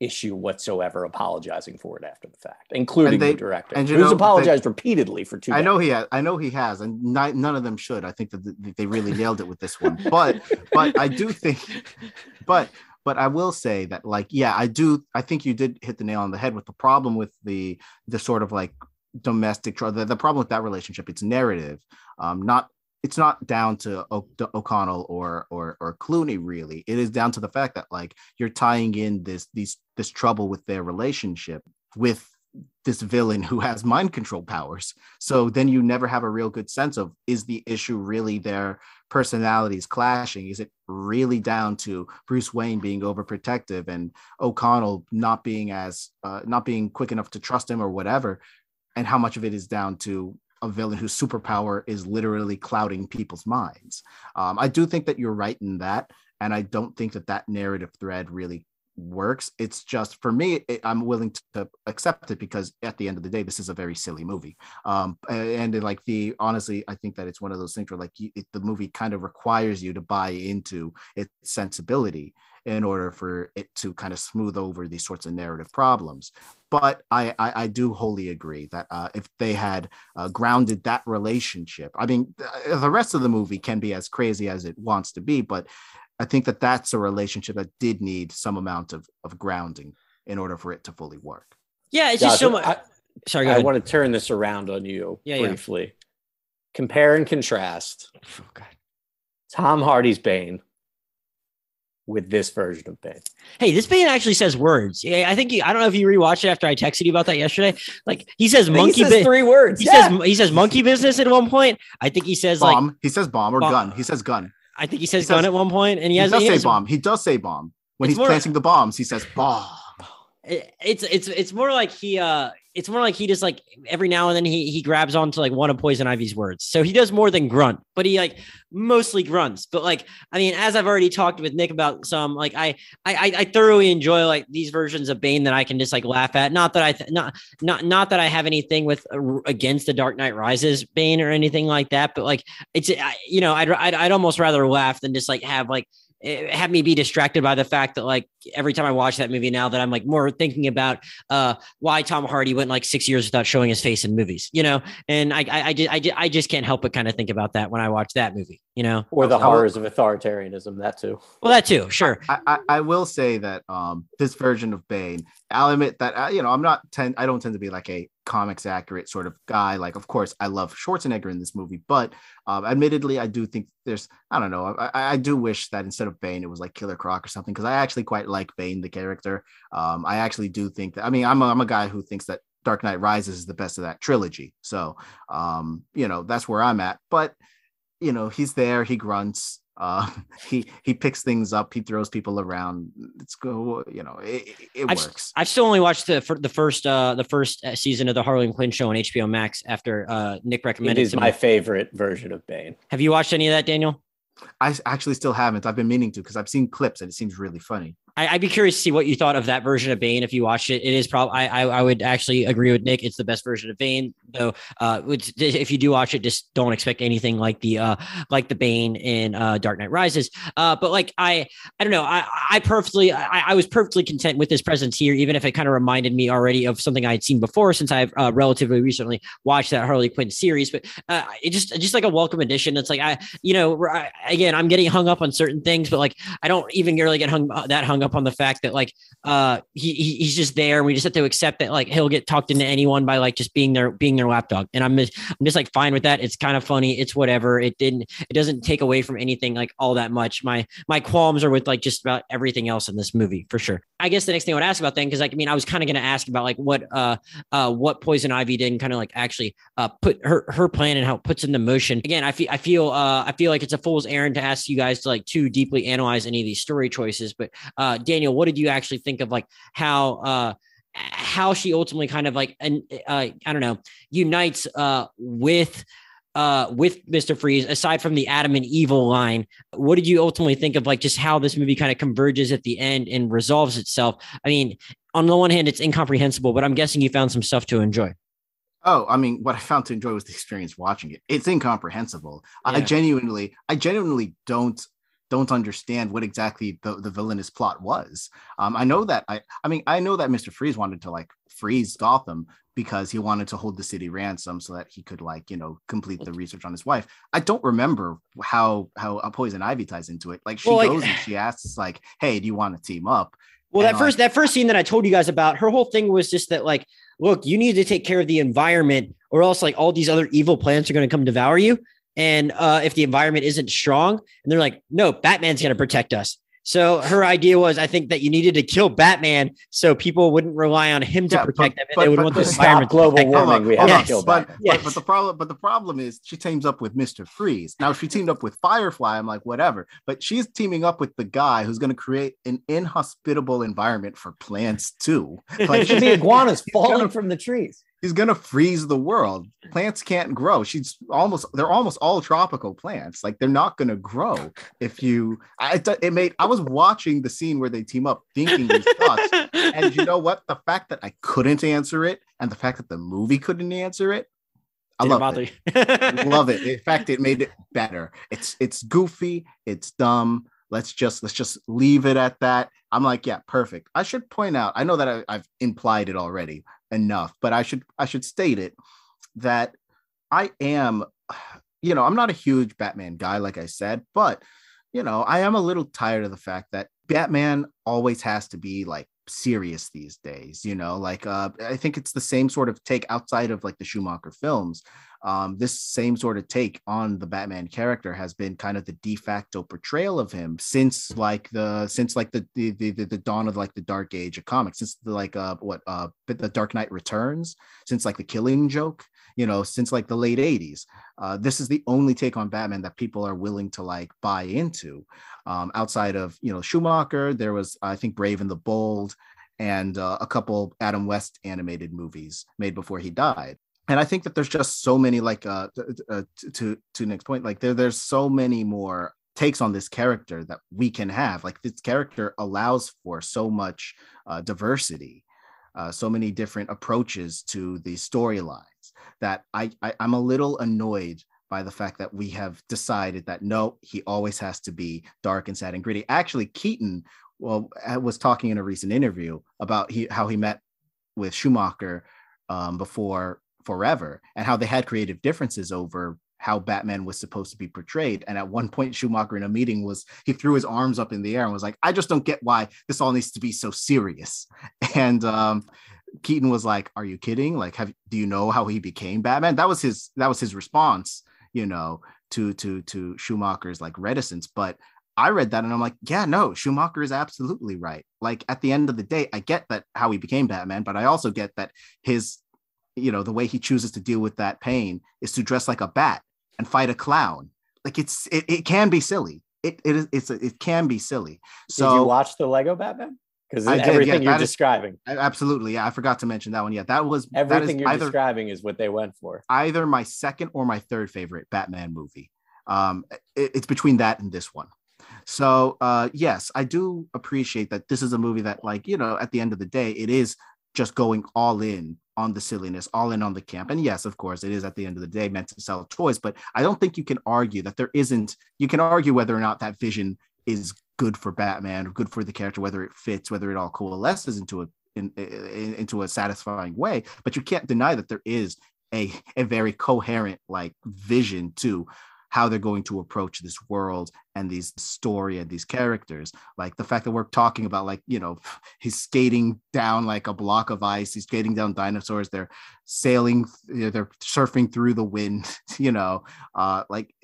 B: issue whatsoever apologizing for it after the fact, including
C: they-
B: the director,
C: and
B: who's
C: know, they-
B: apologized repeatedly for two.
C: I know he has. I know he has, and ni- none of them should. I think that they really nailed it with this one. But but I do think, but but I will say that like yeah, I do. I think you did hit the nail on the head with the problem with the the sort of like domestic the, the problem with that relationship. It's narrative, um, not. It's not down to O'Connell or or or Clooney really. It is down to the fact that like you're tying in this these this trouble with their relationship with this villain who has mind control powers. So then you never have a real good sense of is the issue really their personalities clashing? Is it really down to Bruce Wayne being overprotective and O'Connell not being as uh, not being quick enough to trust him or whatever? And how much of it is down to a villain whose superpower is literally clouding people's minds? Um, I do think that you're right in that, and I don't think that that narrative thread really works. It's just for me, it, I'm willing to accept it because at the end of the day, this is a very silly movie. Um, and, and like the honestly, I think that it's one of those things where like you, it, the movie kind of requires you to buy into its sensibility in order for it to kind of smooth over these sorts of narrative problems. But I, I, I do wholly agree that uh, if they had uh, grounded that relationship, I mean, th- the rest of the movie can be as crazy as it wants to be, but I think that that's a relationship that did need some amount of, of grounding in order for it to fully work.
A: Yeah, it's just so much.
B: I,
A: Sorry, go
B: I
A: ahead.
B: want to turn this around on you
A: Yeah, yeah.
B: briefly. Compare and contrast
A: Oh, God.
B: Tom Hardy's Bane with this version of Bane.
A: Hey, this Bane actually says words. Yeah, I think you, I don't know if you rewatched it after I texted you about that yesterday. Like he says monkey.
B: he says
A: bu-
B: three words.
A: he
B: yeah.
A: says he says monkey business at one point. I think he says like
C: Bomb. he says bomb or
A: Bomb.
C: gun. He says gun.
A: I think he says
C: He
A: gun at one point, and he
C: He,
A: has
C: does
A: he
C: say
A: has-
C: bomb. He does say bomb. When he's
A: more-
C: planting the bombs, he says bomb.
A: it- it's it's it's more like he uh it's more like he just like every now and then he he grabs onto like one of Poison Ivy's words. So he does more than grunt, but he like mostly grunts. But like, I mean, as I've already talked with Nick about some, like I I I thoroughly enjoy like these versions of Bane that I can just like laugh at. Not that I th- not not not that I have anything with uh, against the Dark Knight Rises Bane or anything like that, but like it's you know I'd I'd, I'd almost rather laugh than just like have like have me be distracted by the fact that like every time I watch that movie now that I'm like more thinking about uh why Tom Hardy went like six years without showing his face in movies, you know, and I I I, I, I just can't help but kind of think about that when I watch that movie, you know,
B: or the horrors of authoritarianism. That too.
A: Well, that too, sure.
C: I, I, I will say that um this version of Bane, I'll admit that uh, you know I'm not tend I don't tend to be like a comics accurate sort of guy. Like, of course, I love Schwarzenegger in this movie, but um, admittedly, I do think there's, I don't know, I, I do wish that instead of Bane, it was like Killer Croc or something, because I actually quite like Bane, the character. Um, I actually do think that, I mean, I'm a, I'm a guy who thinks that Dark Knight Rises is the best of that trilogy. So, um, you know, that's where I'm at. But, you know, he's there, he grunts. Uh, he he picks things up. He throws people around. It's go. You know, it, it
A: I've,
C: works.
A: I've still only watched the the first uh the first uh, season of the Harley Quinn show on HBO Max after uh Nick recommended.
B: It is my favorite version of Bane.
A: Have you watched any of that, Daniel?
C: I actually still haven't. I've been meaning to because I've seen clips and it seems really funny.
A: I, would be curious to see what you thought of that version of Bane if you watched it. It is probably I, I, I would actually agree with Nick. It's the best version of Bane, though. Uh, if you do watch it, just don't expect anything like the uh like the Bane in uh Dark Knight Rises. Uh, but like I I don't know. I I perfectly I, I was perfectly content with this presence here, even if it kind of reminded me already of something I had seen before since I've uh, relatively recently watched that Harley Quinn series. But uh, it just just like a welcome addition. It's like I you know I, again I'm getting hung up on certain things, but like I don't even really get hung that hung up up on the fact that like uh he, he's just there. And we just have to accept that like he'll get talked into anyone by like just being their being their lapdog. And I'm just I'm just like fine with that. It's kind of funny. It's whatever. It didn't it doesn't take away from anything like all that much. My my qualms are with like just about everything else in this movie for sure. I guess the next thing I would ask about then because like I mean I was kind of gonna ask about like what uh uh what Poison Ivy did and kind of like actually uh put her her plan and how it puts into motion. Again, I feel I feel uh I feel like it's a fool's errand to ask you guys to like too deeply analyze any of these story choices, but uh Daniel, what did you actually think of like how uh how she ultimately kind of like and uh, I don't know unites uh with uh with Mr. Freeze aside from the Adam and Evil line what did you ultimately think of like just how this movie kind of converges at the end and resolves itself I mean on the one hand it's incomprehensible but I'm guessing you found some stuff to enjoy
C: Oh, I mean, what I found to enjoy was the experience watching it. It's incomprehensible. Yeah. I genuinely, I genuinely don't don't understand what exactly the, the villainous plot was. Um, I know that I I mean I know that Mr. Freeze wanted to like freeze Gotham because he wanted to hold the city ransom so that he could like you know complete the research on his wife. I don't remember how how a Poison Ivy ties into it. Like she well, goes like, and she asks like, "Hey, do you want to team up?"
A: Well, and that like, first that first scene that I told you guys about, her whole thing was just that like, look, you need to take care of the environment, or else like all these other evil plants are going to come devour you. And uh, if the environment isn't strong, and they're like, no, Batman's going to protect us. So her idea was, I think that you needed to kill Batman so people wouldn't rely on him to yeah, protect but, them, and but, they would but, want the environment.
B: Global warming, we have
C: yes. to kill but, yes. but, the problem, but the problem is, she teams up with Mister Freeze. Now, if she teamed up with Firefly, I'm like, whatever. But she's teaming up with the guy who's going to create an inhospitable environment for plants too.
B: Like, should be iguanas falling gonna, from the trees
C: he's gonna freeze the world. Plants can't grow. She's almost they're almost all tropical plants. Like they're not gonna grow if you. I it made. I was watching the scene where they team up, thinking these thoughts, and you know what? The fact that I couldn't answer it, and the fact that the movie couldn't answer it, I love it. love it. In fact, it made it better. It's it's goofy. It's dumb. Let's just let's just leave it at that. I'm like, yeah, perfect. I should point out. I know that I, I've implied it already, enough, but I should I should state it that I am, you know, I'm not a huge Batman guy, like I said, but you know, I am a little tired of the fact that Batman always has to be like serious these days you know like uh i think it's the same sort of take outside of like the schumacher films um, this same sort of take on the Batman character has been kind of the de facto portrayal of him since like the since like the the the, the dawn of like the dark age of comics since the like uh what uh the Dark Knight Returns since like the Killing Joke you know since like the late 80s uh, this is the only take on batman that people are willing to like buy into um, outside of you know schumacher there was i think brave and the bold and uh, a couple Adam West animated movies made before he died. And I think that there's just so many, like uh, uh, to to Nick's point, like there there's so many more takes on this character that we can have. Like this character allows for so much uh, diversity, uh, so many different approaches to the storylines that I, I I'm a little annoyed by the fact that we have decided that no, he always has to be dark and sad and gritty. Actually, Keaton well was talking in a recent interview about he, how he met with Schumacher um, before Forever and how they had creative differences over how Batman was supposed to be portrayed. And at one point, Schumacher in a meeting was he threw his arms up in the air and was like, "I just don't get why this all needs to be so serious." And um, Keaton was like, "Are you kidding? Like, have do you know how he became Batman?" That was his that was his response, you know, to to to Schumacher's like reticence. But I read that and I'm like, yeah, no, Schumacher is absolutely right. Like at the end of the day, I get that how he became Batman, but I also get that his, you know, the way he chooses to deal with that pain is to dress like a bat and fight a clown. Like it's it, it can be silly. It it is it's a, it can be silly. So
B: did you watch the Lego Batman? Because everything yeah, you're describing.
C: Absolutely. Yeah, I forgot to mention that one. Yeah, that was
B: everything
C: that
B: you're either, describing is what they went for.
C: Either my second or my third favorite Batman movie. Um, it, it's between that and this one. So uh, yes, I do appreciate that this is a movie that, like, you know, at the end of the day, it is just going all in on the silliness, all in on the camp. And yes, of course, it is at the end of the day meant to sell toys, but I don't think you can argue that there isn't, you can argue whether or not that vision is good for Batman or good for the character, whether it fits, whether it all coalesces into a in, in, into a satisfying way. But you can't deny that there is a a very coherent like vision to how they're going to approach this world and these story and these characters. Like the fact that we're talking about like you know he's skating down like a block of ice he's skating down dinosaurs they're sailing they're surfing through the wind you know uh like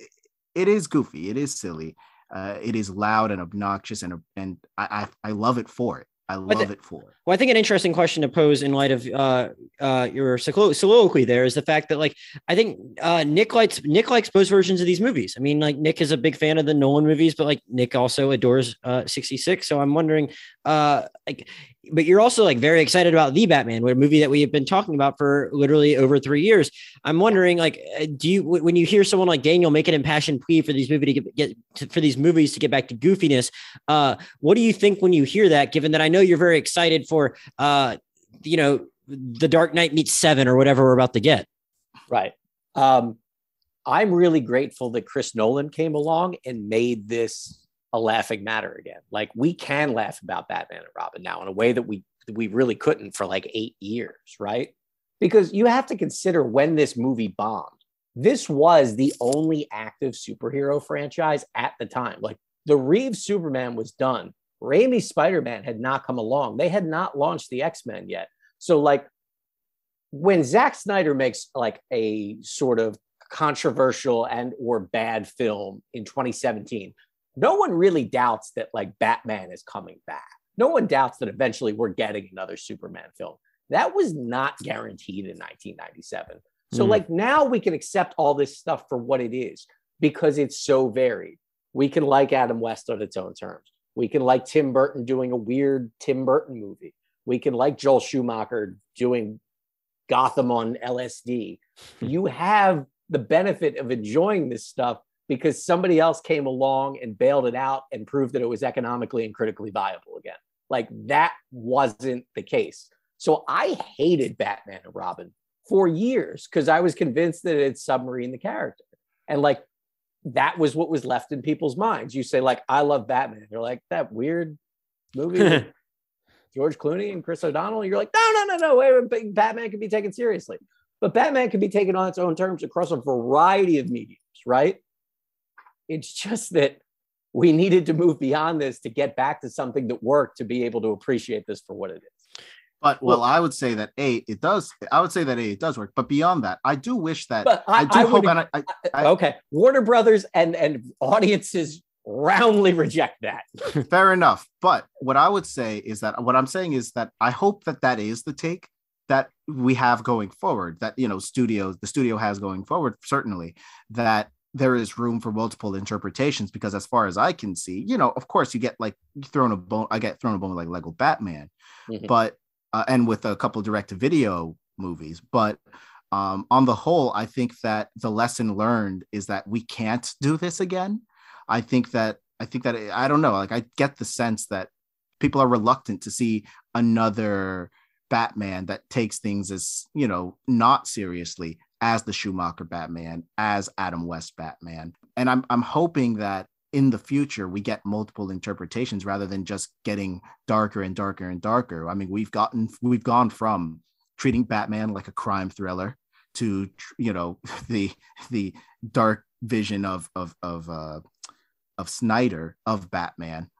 C: it is goofy it is silly uh, it is loud and obnoxious and and I, I, I love it for it I love it for.
A: Well, I think an interesting question to pose in light of uh, uh, your soliloquy there is the fact that, like, I think uh, Nick likes Nick likes both versions of these movies. I mean, like, Nick is a big fan of the Nolan movies, but like, Nick also adores uh, 66. So I'm wondering, uh, like, but you're also like very excited about the Batman, a movie that we have been talking about for literally over three years. I'm wondering, like, uh, do you when you hear someone like Daniel make an impassioned plea for these movies to get, get to, for these movies to get back to goofiness? Uh, what do you think when you hear that? Given that I know you're very excited for, uh, you know, the Dark Knight meets Seven or whatever we're about to get.
B: Right. Um, I'm really grateful that Chris Nolan came along and made this a laughing matter again. Like we can laugh about Batman and Robin now in a way that we we really couldn't for like eight years, right? Because you have to consider when this movie bombed. This was the only active superhero franchise at the time. Like the Reeves Superman was done. Raimi's Spider-Man had not come along. They had not launched the X-Men yet. So like when Zack Snyder makes like a sort of controversial and or bad film in 2017 no one really doubts that like Batman is coming back. No one doubts that eventually we're getting another Superman film. That was not guaranteed in 1997. So, mm. like, now we can accept all this stuff for what it is because it's so varied. We can like Adam West on its own terms. We can like Tim Burton doing a weird Tim Burton movie. We can like Joel Schumacher doing Gotham on LSD. you have the benefit of enjoying this stuff because somebody else came along and bailed it out and proved that it was economically and critically viable again. Like that wasn't the case. So I hated Batman and Robin for years because I was convinced that it's submarine the character. And like that was what was left in people's minds. You say, like, I love Batman. You're like, that weird movie George Clooney and Chris O'Donnell. You're like, no, no, no, no. Wait, Batman can be taken seriously. But Batman can be taken on its own terms across a variety of mediums, right? It's just that we needed to move beyond this to get back to something that worked to be able to appreciate this for what it is.
C: But well, well I would say that a it does. I would say that a it does work. But beyond that, I do wish that I, I, do I hope. Would, I,
B: I, okay, Warner Brothers and and audiences roundly reject that.
C: Fair enough. But what I would say is that what I'm saying is that I hope that that is the take that we have going forward. That you know, studios the studio has going forward. Certainly that there is room for multiple interpretations because as far as I can see, you know, of course you get like thrown a bone. I get thrown a bone like Lego Batman, mm-hmm. but uh, and with a couple direct to video movies, but um, on the whole, I think that the lesson learned is that we can't do this again. I think that I think that I don't know. Like I get the sense that people are reluctant to see another Batman that takes things as you know not seriously as the Schumacher Batman, as Adam West Batman, and I'm I'm hoping that in the future we get multiple interpretations rather than just getting darker and darker and darker. I mean, we've gotten we've gone from treating Batman like a crime thriller to you know the the dark vision of of of uh of Snyder of Batman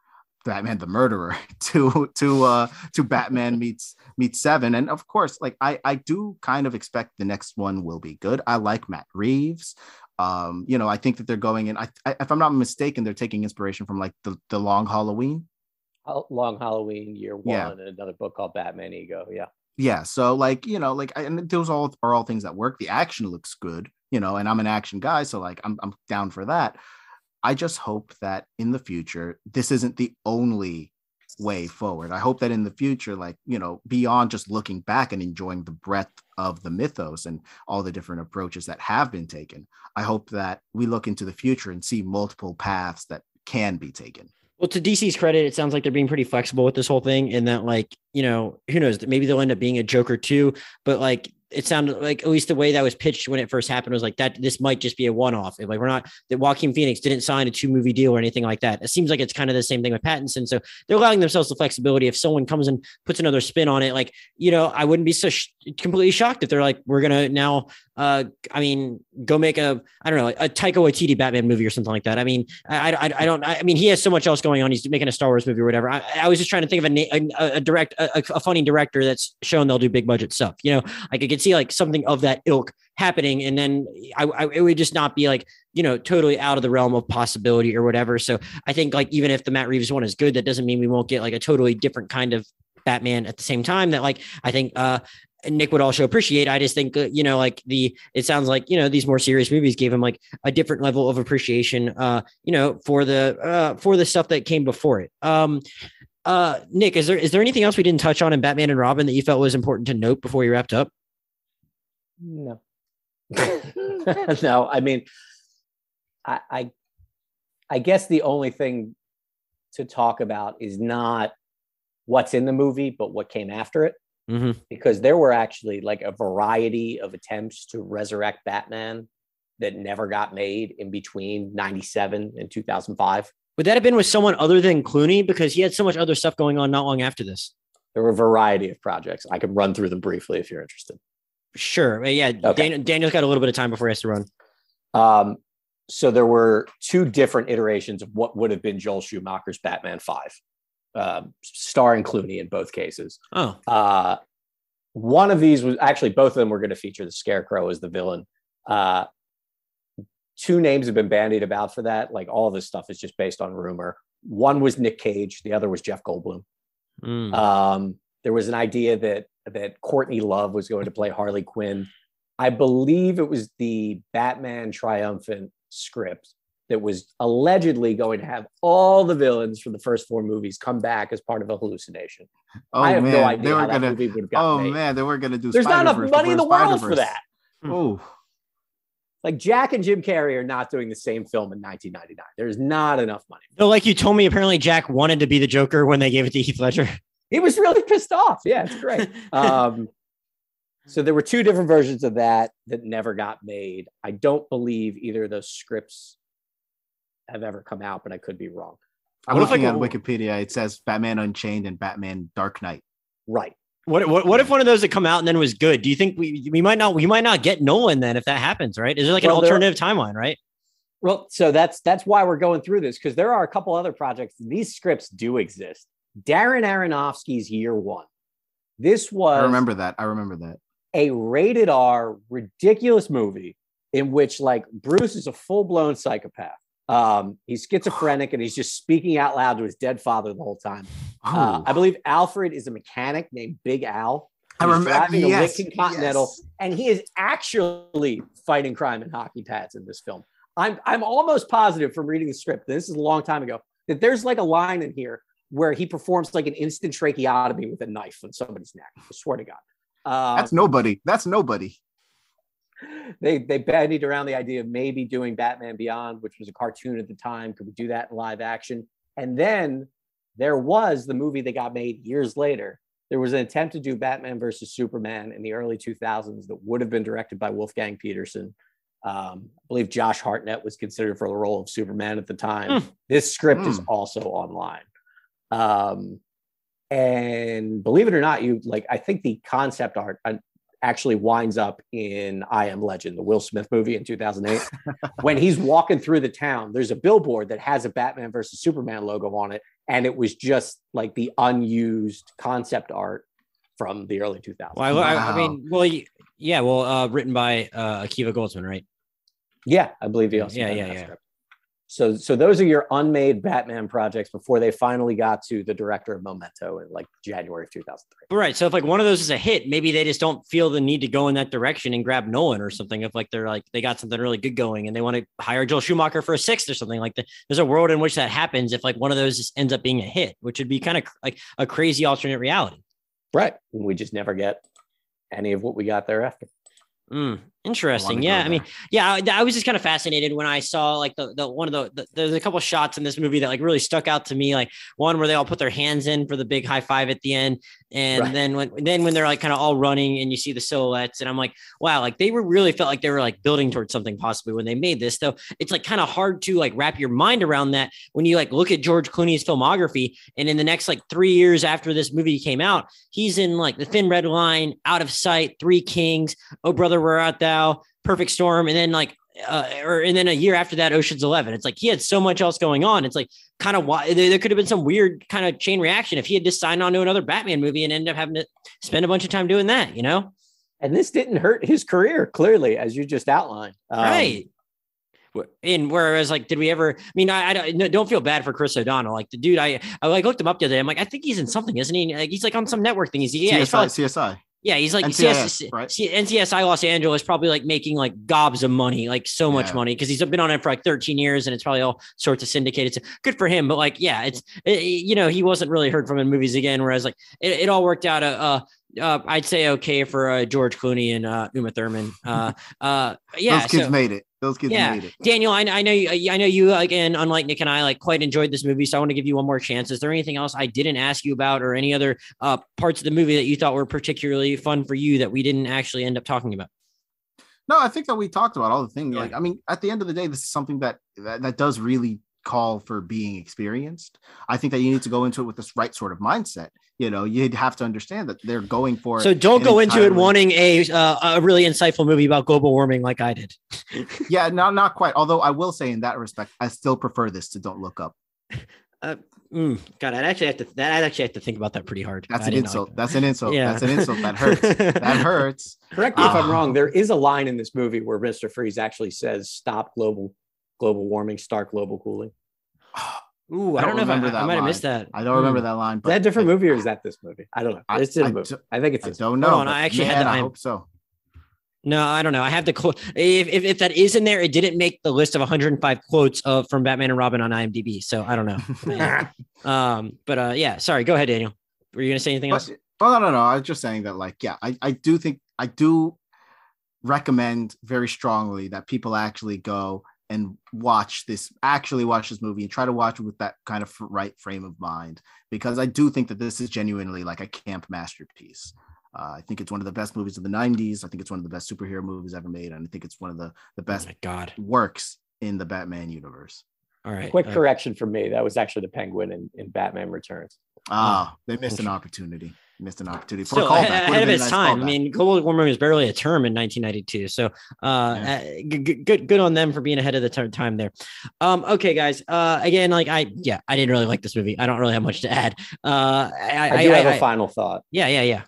C: Batman the murderer to to uh to Batman meets meets seven. And of course like I I do kind of expect the next one will be good. I like Matt Reeves. Um you know I think that they're going in I, I if I'm not mistaken they're taking inspiration from like the the Long Halloween.
B: Long Halloween year one yeah. and another book called Batman Ego yeah.
C: Yeah so like you know like and those all are all things that work. The action looks good you know and I'm an action guy so like I'm I'm down for that I just hope that in the future, this isn't the only way forward. I hope that in the future, like, you know, beyond just looking back and enjoying the breadth of the mythos and all the different approaches that have been taken, I hope that we look into the future and see multiple paths that can be taken.
A: Well, to DC's credit, it sounds like they're being pretty flexible with this whole thing, and that like you know, who knows, maybe they'll end up being a Joker too. But like it sounded like at least the way that was pitched when it first happened was like that this might just be a one-off. Like we're not that Joaquin Phoenix didn't sign a two movie deal or anything like that. It seems like it's kind of the same thing with Pattinson. So they're allowing themselves the flexibility. If someone comes and puts another spin on it, like you know, I wouldn't be so sh- completely shocked if they're like, we're gonna now, uh, I mean, go make a I don't know a Taika Waititi Batman movie or something like that. I mean, I I, I don't. I mean, he has so much else going on. He's making a Star Wars movie or whatever. I, I was just trying to think of a a, a direct a, a funny director that's shown they'll do big budget stuff. You know, I could see like something of that ilk happening, and then I, I, it would just not be like you know totally out of the realm of possibility or whatever. So I think like even if the Matt Reeves one is good, that doesn't mean we won't get like a totally different kind of Batman at the same time. That like I think uh Nick would also appreciate. I just think, uh, you know, like the, it sounds like, you know, these more serious movies gave him like a different level of appreciation, uh, you know, for the, uh, for the stuff that came before it. Um, uh, Nick, is there, is there anything else we didn't touch on in Batman and Robin that you felt was important to note before you wrapped up?
B: No. no, I mean, I, I, I guess the only thing to talk about is not what's in the movie, but what came after it. Mm-hmm. Because there were actually like a variety of attempts to resurrect Batman that never got made in between 97 and 2005.
A: Would that have been with someone other than Clooney? Because he had so much other stuff going on not long after this.
B: There were a variety of projects. I could run through them briefly if you're interested.
A: Sure. Yeah. Okay. Daniel, Daniel's got a little bit of time before he has to run.
B: Um, so there were two different iterations of what would have been Joel Schumacher's Batman 5, uh, starring Clooney in both cases.
A: Oh.
B: Uh, one of these was actually both of them were going to feature the Scarecrow as the villain. Uh, two names have been bandied about for that. Like all this stuff is just based on rumor. One was Nick Cage, the other was Jeff Goldblum. Mm. Um, there was an idea that that Courtney Love was going to play Harley Quinn. I believe it was the Batman Triumphant script that was allegedly going to have all the villains from the first four movies come back as part of a hallucination.
C: Oh I have man, no idea they were gonna, Oh made. man, they were gonna do.
B: There's not enough money in the world for that.
C: Oh,
B: like Jack and Jim Carrey are not doing the same film in 1999. There's not enough money.
A: No, like you told me, apparently Jack wanted to be the Joker when they gave it to Heath Ledger.
B: He was really pissed off. Yeah, it's great. um, so there were two different versions of that that never got made. I don't believe either of those scripts have ever come out, but I could be wrong.
C: I'm what looking at Wikipedia. It says Batman Unchained and Batman Dark Knight.
B: Right.
A: What, what what if one of those had come out and then was good? Do you think we we might not we might not get Nolan then if that happens, right? Is there like well, an alternative timeline, right?
B: Well, so that's that's why we're going through this because there are a couple other projects. These scripts do exist. Darren Aronofsky's Year One. This was
C: I remember that. I remember that.
B: A rated R ridiculous movie in which like Bruce is a full blown psychopath. Um, he's schizophrenic and he's just speaking out loud to his dead father the whole time. Uh, I believe Alfred is a mechanic named Big Al.
C: He's I remember driving
B: yes, a Lincoln Continental, yes. and he is actually fighting crime in hockey pads in this film. I'm I'm almost positive from reading the script. This is a long time ago that there's like a line in here where he performs like an instant tracheotomy with a knife on somebody's neck. I swear to God.
C: Uh, That's nobody. That's nobody.
B: They they bandied around the idea of maybe doing Batman Beyond, which was a cartoon at the time. Could we do that in live action? And then there was the movie that got made years later. There was an attempt to do Batman versus Superman in the early 2000s that would have been directed by Wolfgang Petersen. Um, I believe Josh Hartnett was considered for the role of Superman at the time. Mm. This script mm. is hmm. also online. Um, and believe it or not, you like, I think the concept art uh, actually winds up in I Am Legend, the Will Smith movie in 2008. when he's walking through the town, there's a billboard that has a Batman versus Superman logo on it. And it was just like the unused concept art from the early 2000s.
A: Well, I, wow. I mean, well, yeah, well, uh, written by uh, Akiva Goldsman, right?
B: Yeah, I believe he also.
A: Yeah, yeah, yeah.
B: Script. So, so those are your unmade Batman projects before they finally got to the director of Memento in like January of 2003.
A: Right. So if like one of those is a hit, maybe they just don't feel the need to go in that direction and grab Nolan or something. If like they're like they got something really good going and they want to hire Joel Schumacher for a sixth or something like that. There's a world in which that happens if like one of those ends up being a hit, which would be kind of like a crazy alternate reality.
B: Right. We just never get any of what we got thereafter.
A: Mm, interesting. Yeah. I mean, yeah, I, I, was just kind of fascinated when I saw like the, the one of the, the, there's a couple shots in this movie that like really stuck out to me. Like one where they all put their hands in for the big high five at the end. And right. then when, then when they're like kind of all running and you see the silhouettes and I'm like, wow, like they were really felt like they were like building towards something possibly when they made this though. It's like kind of hard to like wrap your mind around that when you like look at George Clooney's filmography and in the next like three years after this movie came out, he's in like the thin red line, out of sight, three kings, oh brother, we're where art thou? Perfect Storm, and then like uh, or and then a year after that, Ocean's Eleven. It's like he had so much else going on. It's like kind of why there, there could have been some weird kind of chain reaction if he had just signed on to another Batman movie and ended up having to spend a bunch of time doing that, you know.
B: And this didn't hurt his career, clearly, as you just outlined.
A: Um, right. And whereas, like, did we ever? I mean, I, I don't feel bad for Chris O'Donnell. Like the dude, I I like looked him up the other day. I'm like, I think he's in something, isn't he? Like, he's like on some network thing. He's yeah,
C: CSI, he's CSI.
A: Yeah, he's like NCIS, CS, right? NCSI Los Angeles probably like making like gobs of money, like so much yeah. money because he's been on it for like 13 years and it's probably all sorts of syndicated. So good for him. But like, yeah, it's it, you know he wasn't really heard from in movies again. Whereas like it, it all worked out. Uh, uh, uh, I'd say okay for uh, George Clooney and uh, Uma Thurman. Uh, uh, yeah,
C: those kids so, made it. Those kids yeah.
A: Daniel, I, I know you, I know you again, unlike Nick and I, like quite enjoyed this movie. So I want to give you one more chance. Is there anything else I didn't ask you about, or any other uh, parts of the movie that you thought were particularly fun for you that we didn't actually end up talking about?
C: No, I think that we talked about all the things. Yeah. Like, I mean, at the end of the day, this is something that that, that does really call for being experienced. I think that you need to go into it with this right sort of mindset. You know, you'd have to understand that they're going for.
A: So don't go into it wanting a uh, a really insightful movie about global warming like I did.
C: yeah, no, not quite. Although I will say, in that respect, I still prefer this to Don't Look Up.
A: Uh, mm, God, I'd actually have to. That I'd actually have to think about that pretty hard.
C: That's I an insult. Like that. That's an insult. Yeah. That's an insult. That hurts. that hurts.
B: Correct me uh, if I'm wrong. There is a line in this movie where Mister Freeze actually says, "Stop global global warming, start global cooling."
A: Ooh, I don't, I don't know if I, I might have missed that.
C: I don't remember hmm. that line.
B: But is that a different movie or is that this movie? I don't know. It's a movie. I think it's. I
C: don't know. On,
A: I actually man, had.
C: The, I hope so.
A: No, I don't know. I have the quote. If, if, if that is in there, it didn't make the list of 105 quotes of from Batman and Robin on IMDb. So I don't know. um, but uh, yeah, sorry. Go ahead, Daniel. Were you gonna say anything else?
C: Well, no, no, no. I was just saying that, like, yeah, I, I do think I do recommend very strongly that people actually go and watch this actually watch this movie and try to watch it with that kind of right frame of mind because i do think that this is genuinely like a camp masterpiece. Uh, i think it's one of the best movies of the 90s i think it's one of the best superhero movies ever made and i think it's one of the the oh best
A: oh god.
C: works in the batman universe.
A: All right.
B: Quick uh, correction for me. That was actually the penguin in, in batman returns.
C: Ah they missed an opportunity missed an opportunity
A: for Still, a callback. Ahead of its nice time. Callback. I mean, global warming was barely a term in 1992. So, uh, yeah. uh good, good, good on them for being ahead of the t- time there. Um, okay, guys. Uh, again, like I, yeah, I didn't really like this movie. I don't really have much to add. Uh,
B: I, I do I, have I, a final thought.
A: Yeah, yeah, yeah.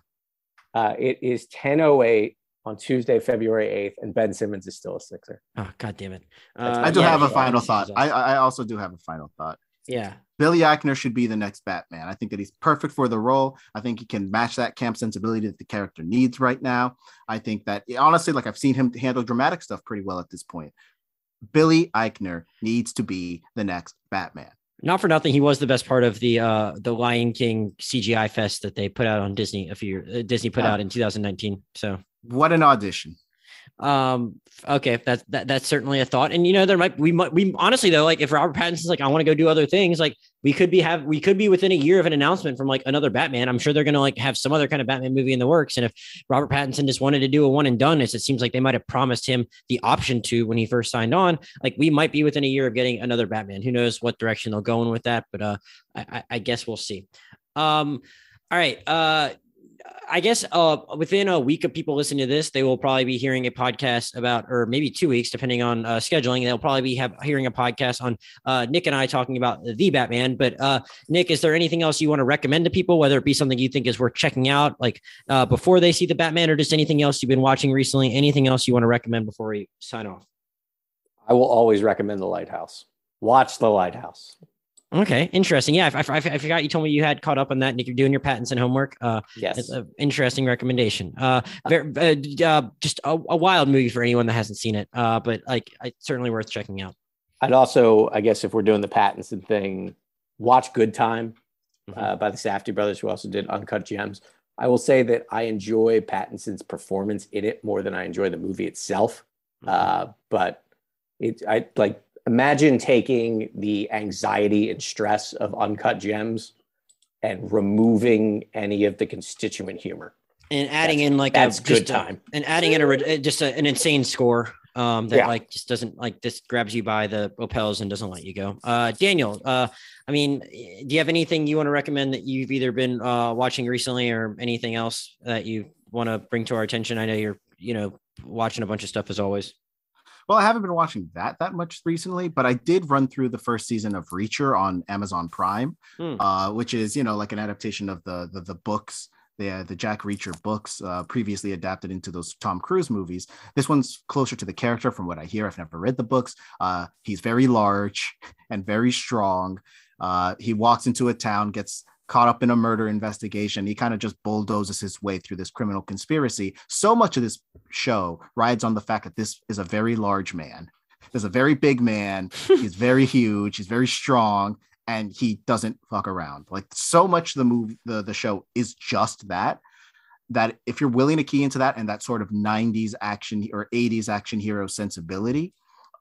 B: Uh, it is 10:08 on Tuesday, February 8th, and Ben Simmons is still a Sixer.
A: Oh, god damn it!
C: Uh, I do yeah, have a final thought. I, I also do have a final thought.
A: Yeah.
C: Billy Eichner should be the next Batman. I think that he's perfect for the role. I think he can match that camp sensibility that the character needs right now. I think that honestly, like I've seen him handle dramatic stuff pretty well at this point. Billy Eichner needs to be the next Batman.
A: Not for nothing, he was the best part of the uh the Lion King CGI fest that they put out on Disney a few uh, Disney put
C: Yeah.
A: out in 2019. So
C: What an audition.
A: Um okay that's that, that's certainly a thought. And you know there might we might we honestly though like if robert pattinson's like i want to go do other things like we could be have we could be within a year of an announcement from like another batman. I'm sure they're gonna like have some other kind of batman movie in the works. And if robert pattinson just wanted to do a one and done as it seems like they might have promised him the option to when he first signed on like we might be within a year of getting another batman. Who knows what direction they'll go in with that but uh i i, I guess we'll see. Um all right uh I guess uh, within a week of people listening to this, they will probably be hearing a podcast about, or maybe two weeks, depending on uh, scheduling. They'll probably be have, hearing a podcast on uh, Nick and I talking about the Batman. But uh, Nick, is there anything else you want to recommend to people, whether it be something you think is worth checking out, like uh, before they see the Batman, or just anything else you've been watching recently? Anything else you want to recommend before we sign off?
B: I will always recommend The Lighthouse. Watch The Lighthouse.
A: Okay, interesting. Yeah, I, I, I forgot you told me you had caught up on that, Nick. You're doing your Pattinson homework. Uh,
B: Yes.
A: It's an interesting recommendation. Uh, very, uh, uh, just a, a wild movie for anyone that hasn't seen it. Uh, but like, it's certainly worth checking out.
B: I'd also, I guess, if we're doing the Pattinson thing, watch Good Time
A: Mhm.
B: uh, by the Safdie brothers, who also did Uncut Gems. I will say that I enjoy Pattinson's performance in it more than I enjoy the movie itself. Uh, but it, I like imagine taking the anxiety and stress of Uncut Gems and removing any of the constituent humor.
A: and adding
B: That's-
A: in like
B: That's
A: a
B: good
A: just a-
B: time.
A: and adding in a just a, an insane score. Um, that
B: Yeah.
A: like just doesn't like this grabs you by the lapels and doesn't let you go. Uh, Daniel, uh, I mean, do you have anything you want to recommend that you've either been uh, watching recently or anything else that you want to bring to our attention? I know you're, you know, watching a bunch of stuff as always.
C: Well, I haven't been watching that that much recently, but I did run through the first season of Reacher on Amazon Prime,
A: Hmm.
C: uh, which is you know like an adaptation of the the, the books, the the Jack Reacher books, uh, previously adapted into those Tom Cruise movies. This one's closer to the character, from what I hear. I've never read the books. Uh, he's very large and very strong. Uh, he walks into a town, gets caught up in a murder investigation. He kind of just bulldozes his way through this criminal conspiracy. So much of this show rides on the fact that this is a very large man. There's a very big man. He's very huge. He's very strong, and he doesn't fuck around. Like so much of the move, the the show is just that. That if you're willing to key into that and that sort of 90s action or 80s action hero sensibility,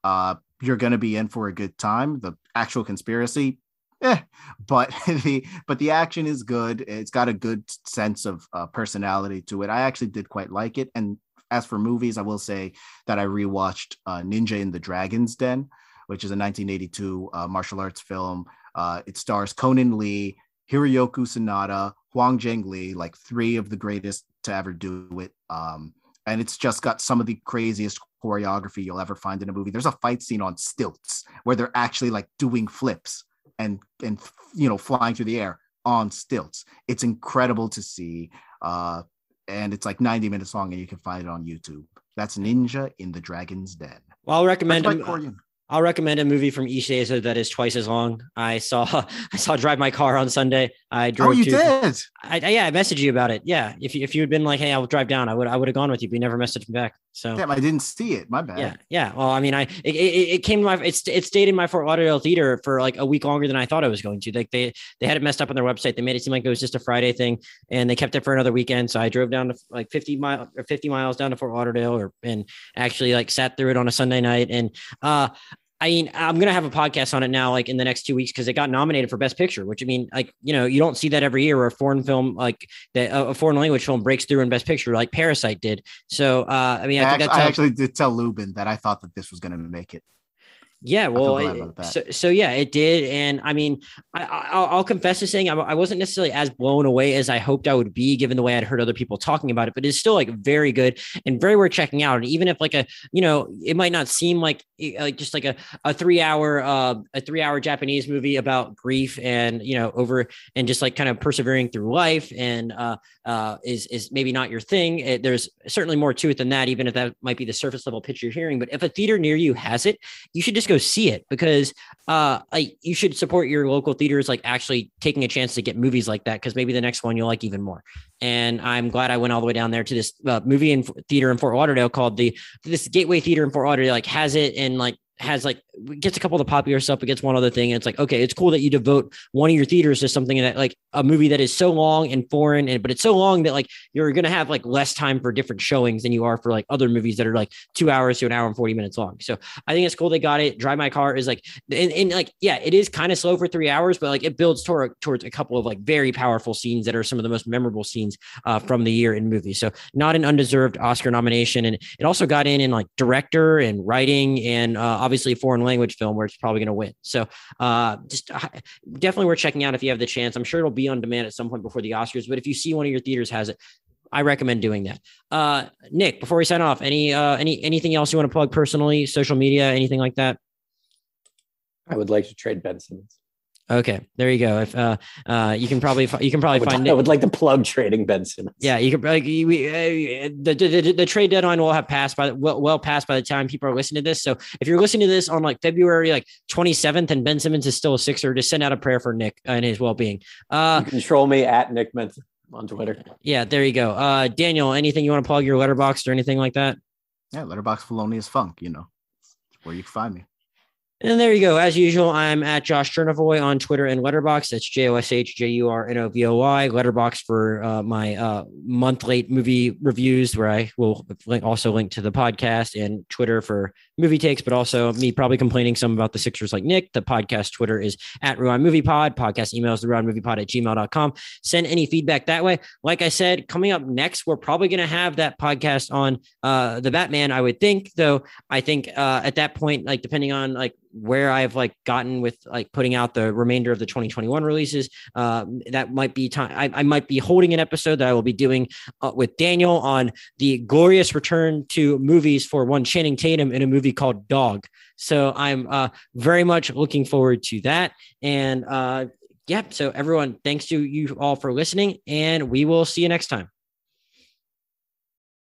C: uh, you're gonna be in for a good time. The actual conspiracy, eh, but the but the action is good. It's got a good sense of uh, personality to it. I actually did quite like it. And as for movies, I will say that I rewatched uh, Ninja in the Dragon's Den, which is a 1982 uh, martial arts film. Uh, it stars Conan Lee, Hiroyuki Sanada, Hwang Jang-lee, like three of the greatest to ever do it. Um, and it's just got some of the craziest choreography you'll ever find in a movie. There's a fight scene on stilts where they're actually like doing flips and and you know flying through the air on stilts. It's incredible to see. Uh, and it's like 90 minutes long, and you can find it on YouTube. That's Ninja in the Dragon's Den.
A: Well, I'll recommend.
C: My Korean.
A: I'll recommend a movie from East Asia that is twice as long. I saw I saw Drive My Car on Sunday. I drove
C: Oh, you
A: to,
C: did.
A: I, I- yeah, I messaged you about it. Yeah, if you if you had been like, hey, I'll drive down, I would I would have gone with you, but you never messaged me back. So
C: Damn, I didn't see it. My bad.
A: yeah, yeah. Well, I mean, I it, it, it came to my it's it stayed in my Fort Lauderdale theater for like a week longer than I thought it was going to. Like they they had it messed up on their website. They made it seem like it was just a Friday thing, and they kept it for another weekend. So I drove down to like fifty mile or fifty miles down to Fort Lauderdale, or and actually like sat through it on a Sunday night. And uh, I mean, I'm gonna have a podcast on it now, like in the next two weeks, because it got nominated for Best Picture. Which I mean, like you know, you don't see that every year where a foreign film like that a foreign language film breaks through in Best Picture, like Parasite did. So uh, I mean, I,
C: I,
A: think
C: actually,
A: that's
C: I actually did tell Lubin that I thought that this was going to make it.
A: Yeah, well, it- so, so yeah, it did, and I mean, I, I, I'll, I'll confess to saying I, I wasn't necessarily as blown away as I hoped I would be, given the way I'd heard other people talking about it. But it's still like very good and very worth checking out. And even if like a, you know, it might not seem like eh, like just like a a three hour uh, a three hour Japanese movie about grief and you know over and just like kind of persevering through life and uh, uh, is is maybe not your thing. It, there's certainly more to it than that, even if that might be the surface level pitch you're hearing. But if a theater near you has it, you should just go see it because uh, like you should support your local theaters, like actually taking a chance to get movies like that because maybe the next one you'll like even more. And I'm glad I went all the way down there to this uh, movie and theater in Fort Lauderdale called the this Gateway Theater in Fort Lauderdale. Like has it and like has like gets a couple of the popular stuff, but gets one other thing. And it's like, okay, it's cool that you devote one of your theaters to something that like a movie that is so long and foreign, and but it's so long that like you're gonna have like less time for different showings than you are for like other movies that are like two hours to an hour and 40 minutes long. So I think it's cool they got it. Drive My Car is like and, and like, yeah, it is kind of slow for three hours, but like it builds toward towards a couple of like very powerful scenes that are some of the most memorable scenes uh, from the year in movies. So not an undeserved Oscar nomination. And it also got in in like director and writing and uh, obviously a foreign language film where it's probably going to win. So uh, just uh, definitely worth checking out if you have the chance. I'm sure it'll be on demand at some point before the Oscars, but if you see one of your theaters has it, I recommend doing that. Uh, Nick, before we sign off, any uh, any anything else you want to plug personally, social media, anything like that?
B: I would like to trade Ben Simmons.
A: Okay, there you go. If uh, uh, you can probably you can probably
B: I would,
A: find
B: I would like to plug trading Ben Simmons.
A: Yeah, you could like we, uh, the, the the trade deadline will have passed by well, well past by the time people are listening to this. So if you're listening to this on like February like 27th and Ben Simmons is still a Sixer, just send out a prayer for Nick and his well being. Uh,
B: you control me at Nick Mental on Twitter.
A: Yeah, there you go. Uh, Daniel, anything you want to plug your Letterboxd or anything like that?
C: Yeah, Letterboxd Felonious Funk. You know, where you can find me.
A: And there you go. As usual, I'm at Josh Jurnovoy on Twitter and Letterboxd. That's J O S H J U R N O V O Y. Letterboxd for uh, my uh, month late movie reviews, where I will link, also link to the podcast, and Twitter for movie takes, but also me probably complaining some about the Sixers like Nick. The podcast Twitter is at Rewind Movie Pod. Podcast emails the Rewind Movie Pod at gmail.com. Send any feedback that way. Like I said, coming up next, we're probably going to have that podcast on uh, the Batman, I would think, though. I think uh, at that point, like depending on like where I've like gotten with like putting out the remainder of the 2021 releases. Uh, that might be time. I, I, might be holding an episode that I will be doing uh, with Daniel on the glorious return to movies for one Channing Tatum in a movie called Dog. So I'm uh, very much looking forward to that. And uh, yeah, so everyone, thanks to you all for listening, and we will see you next time.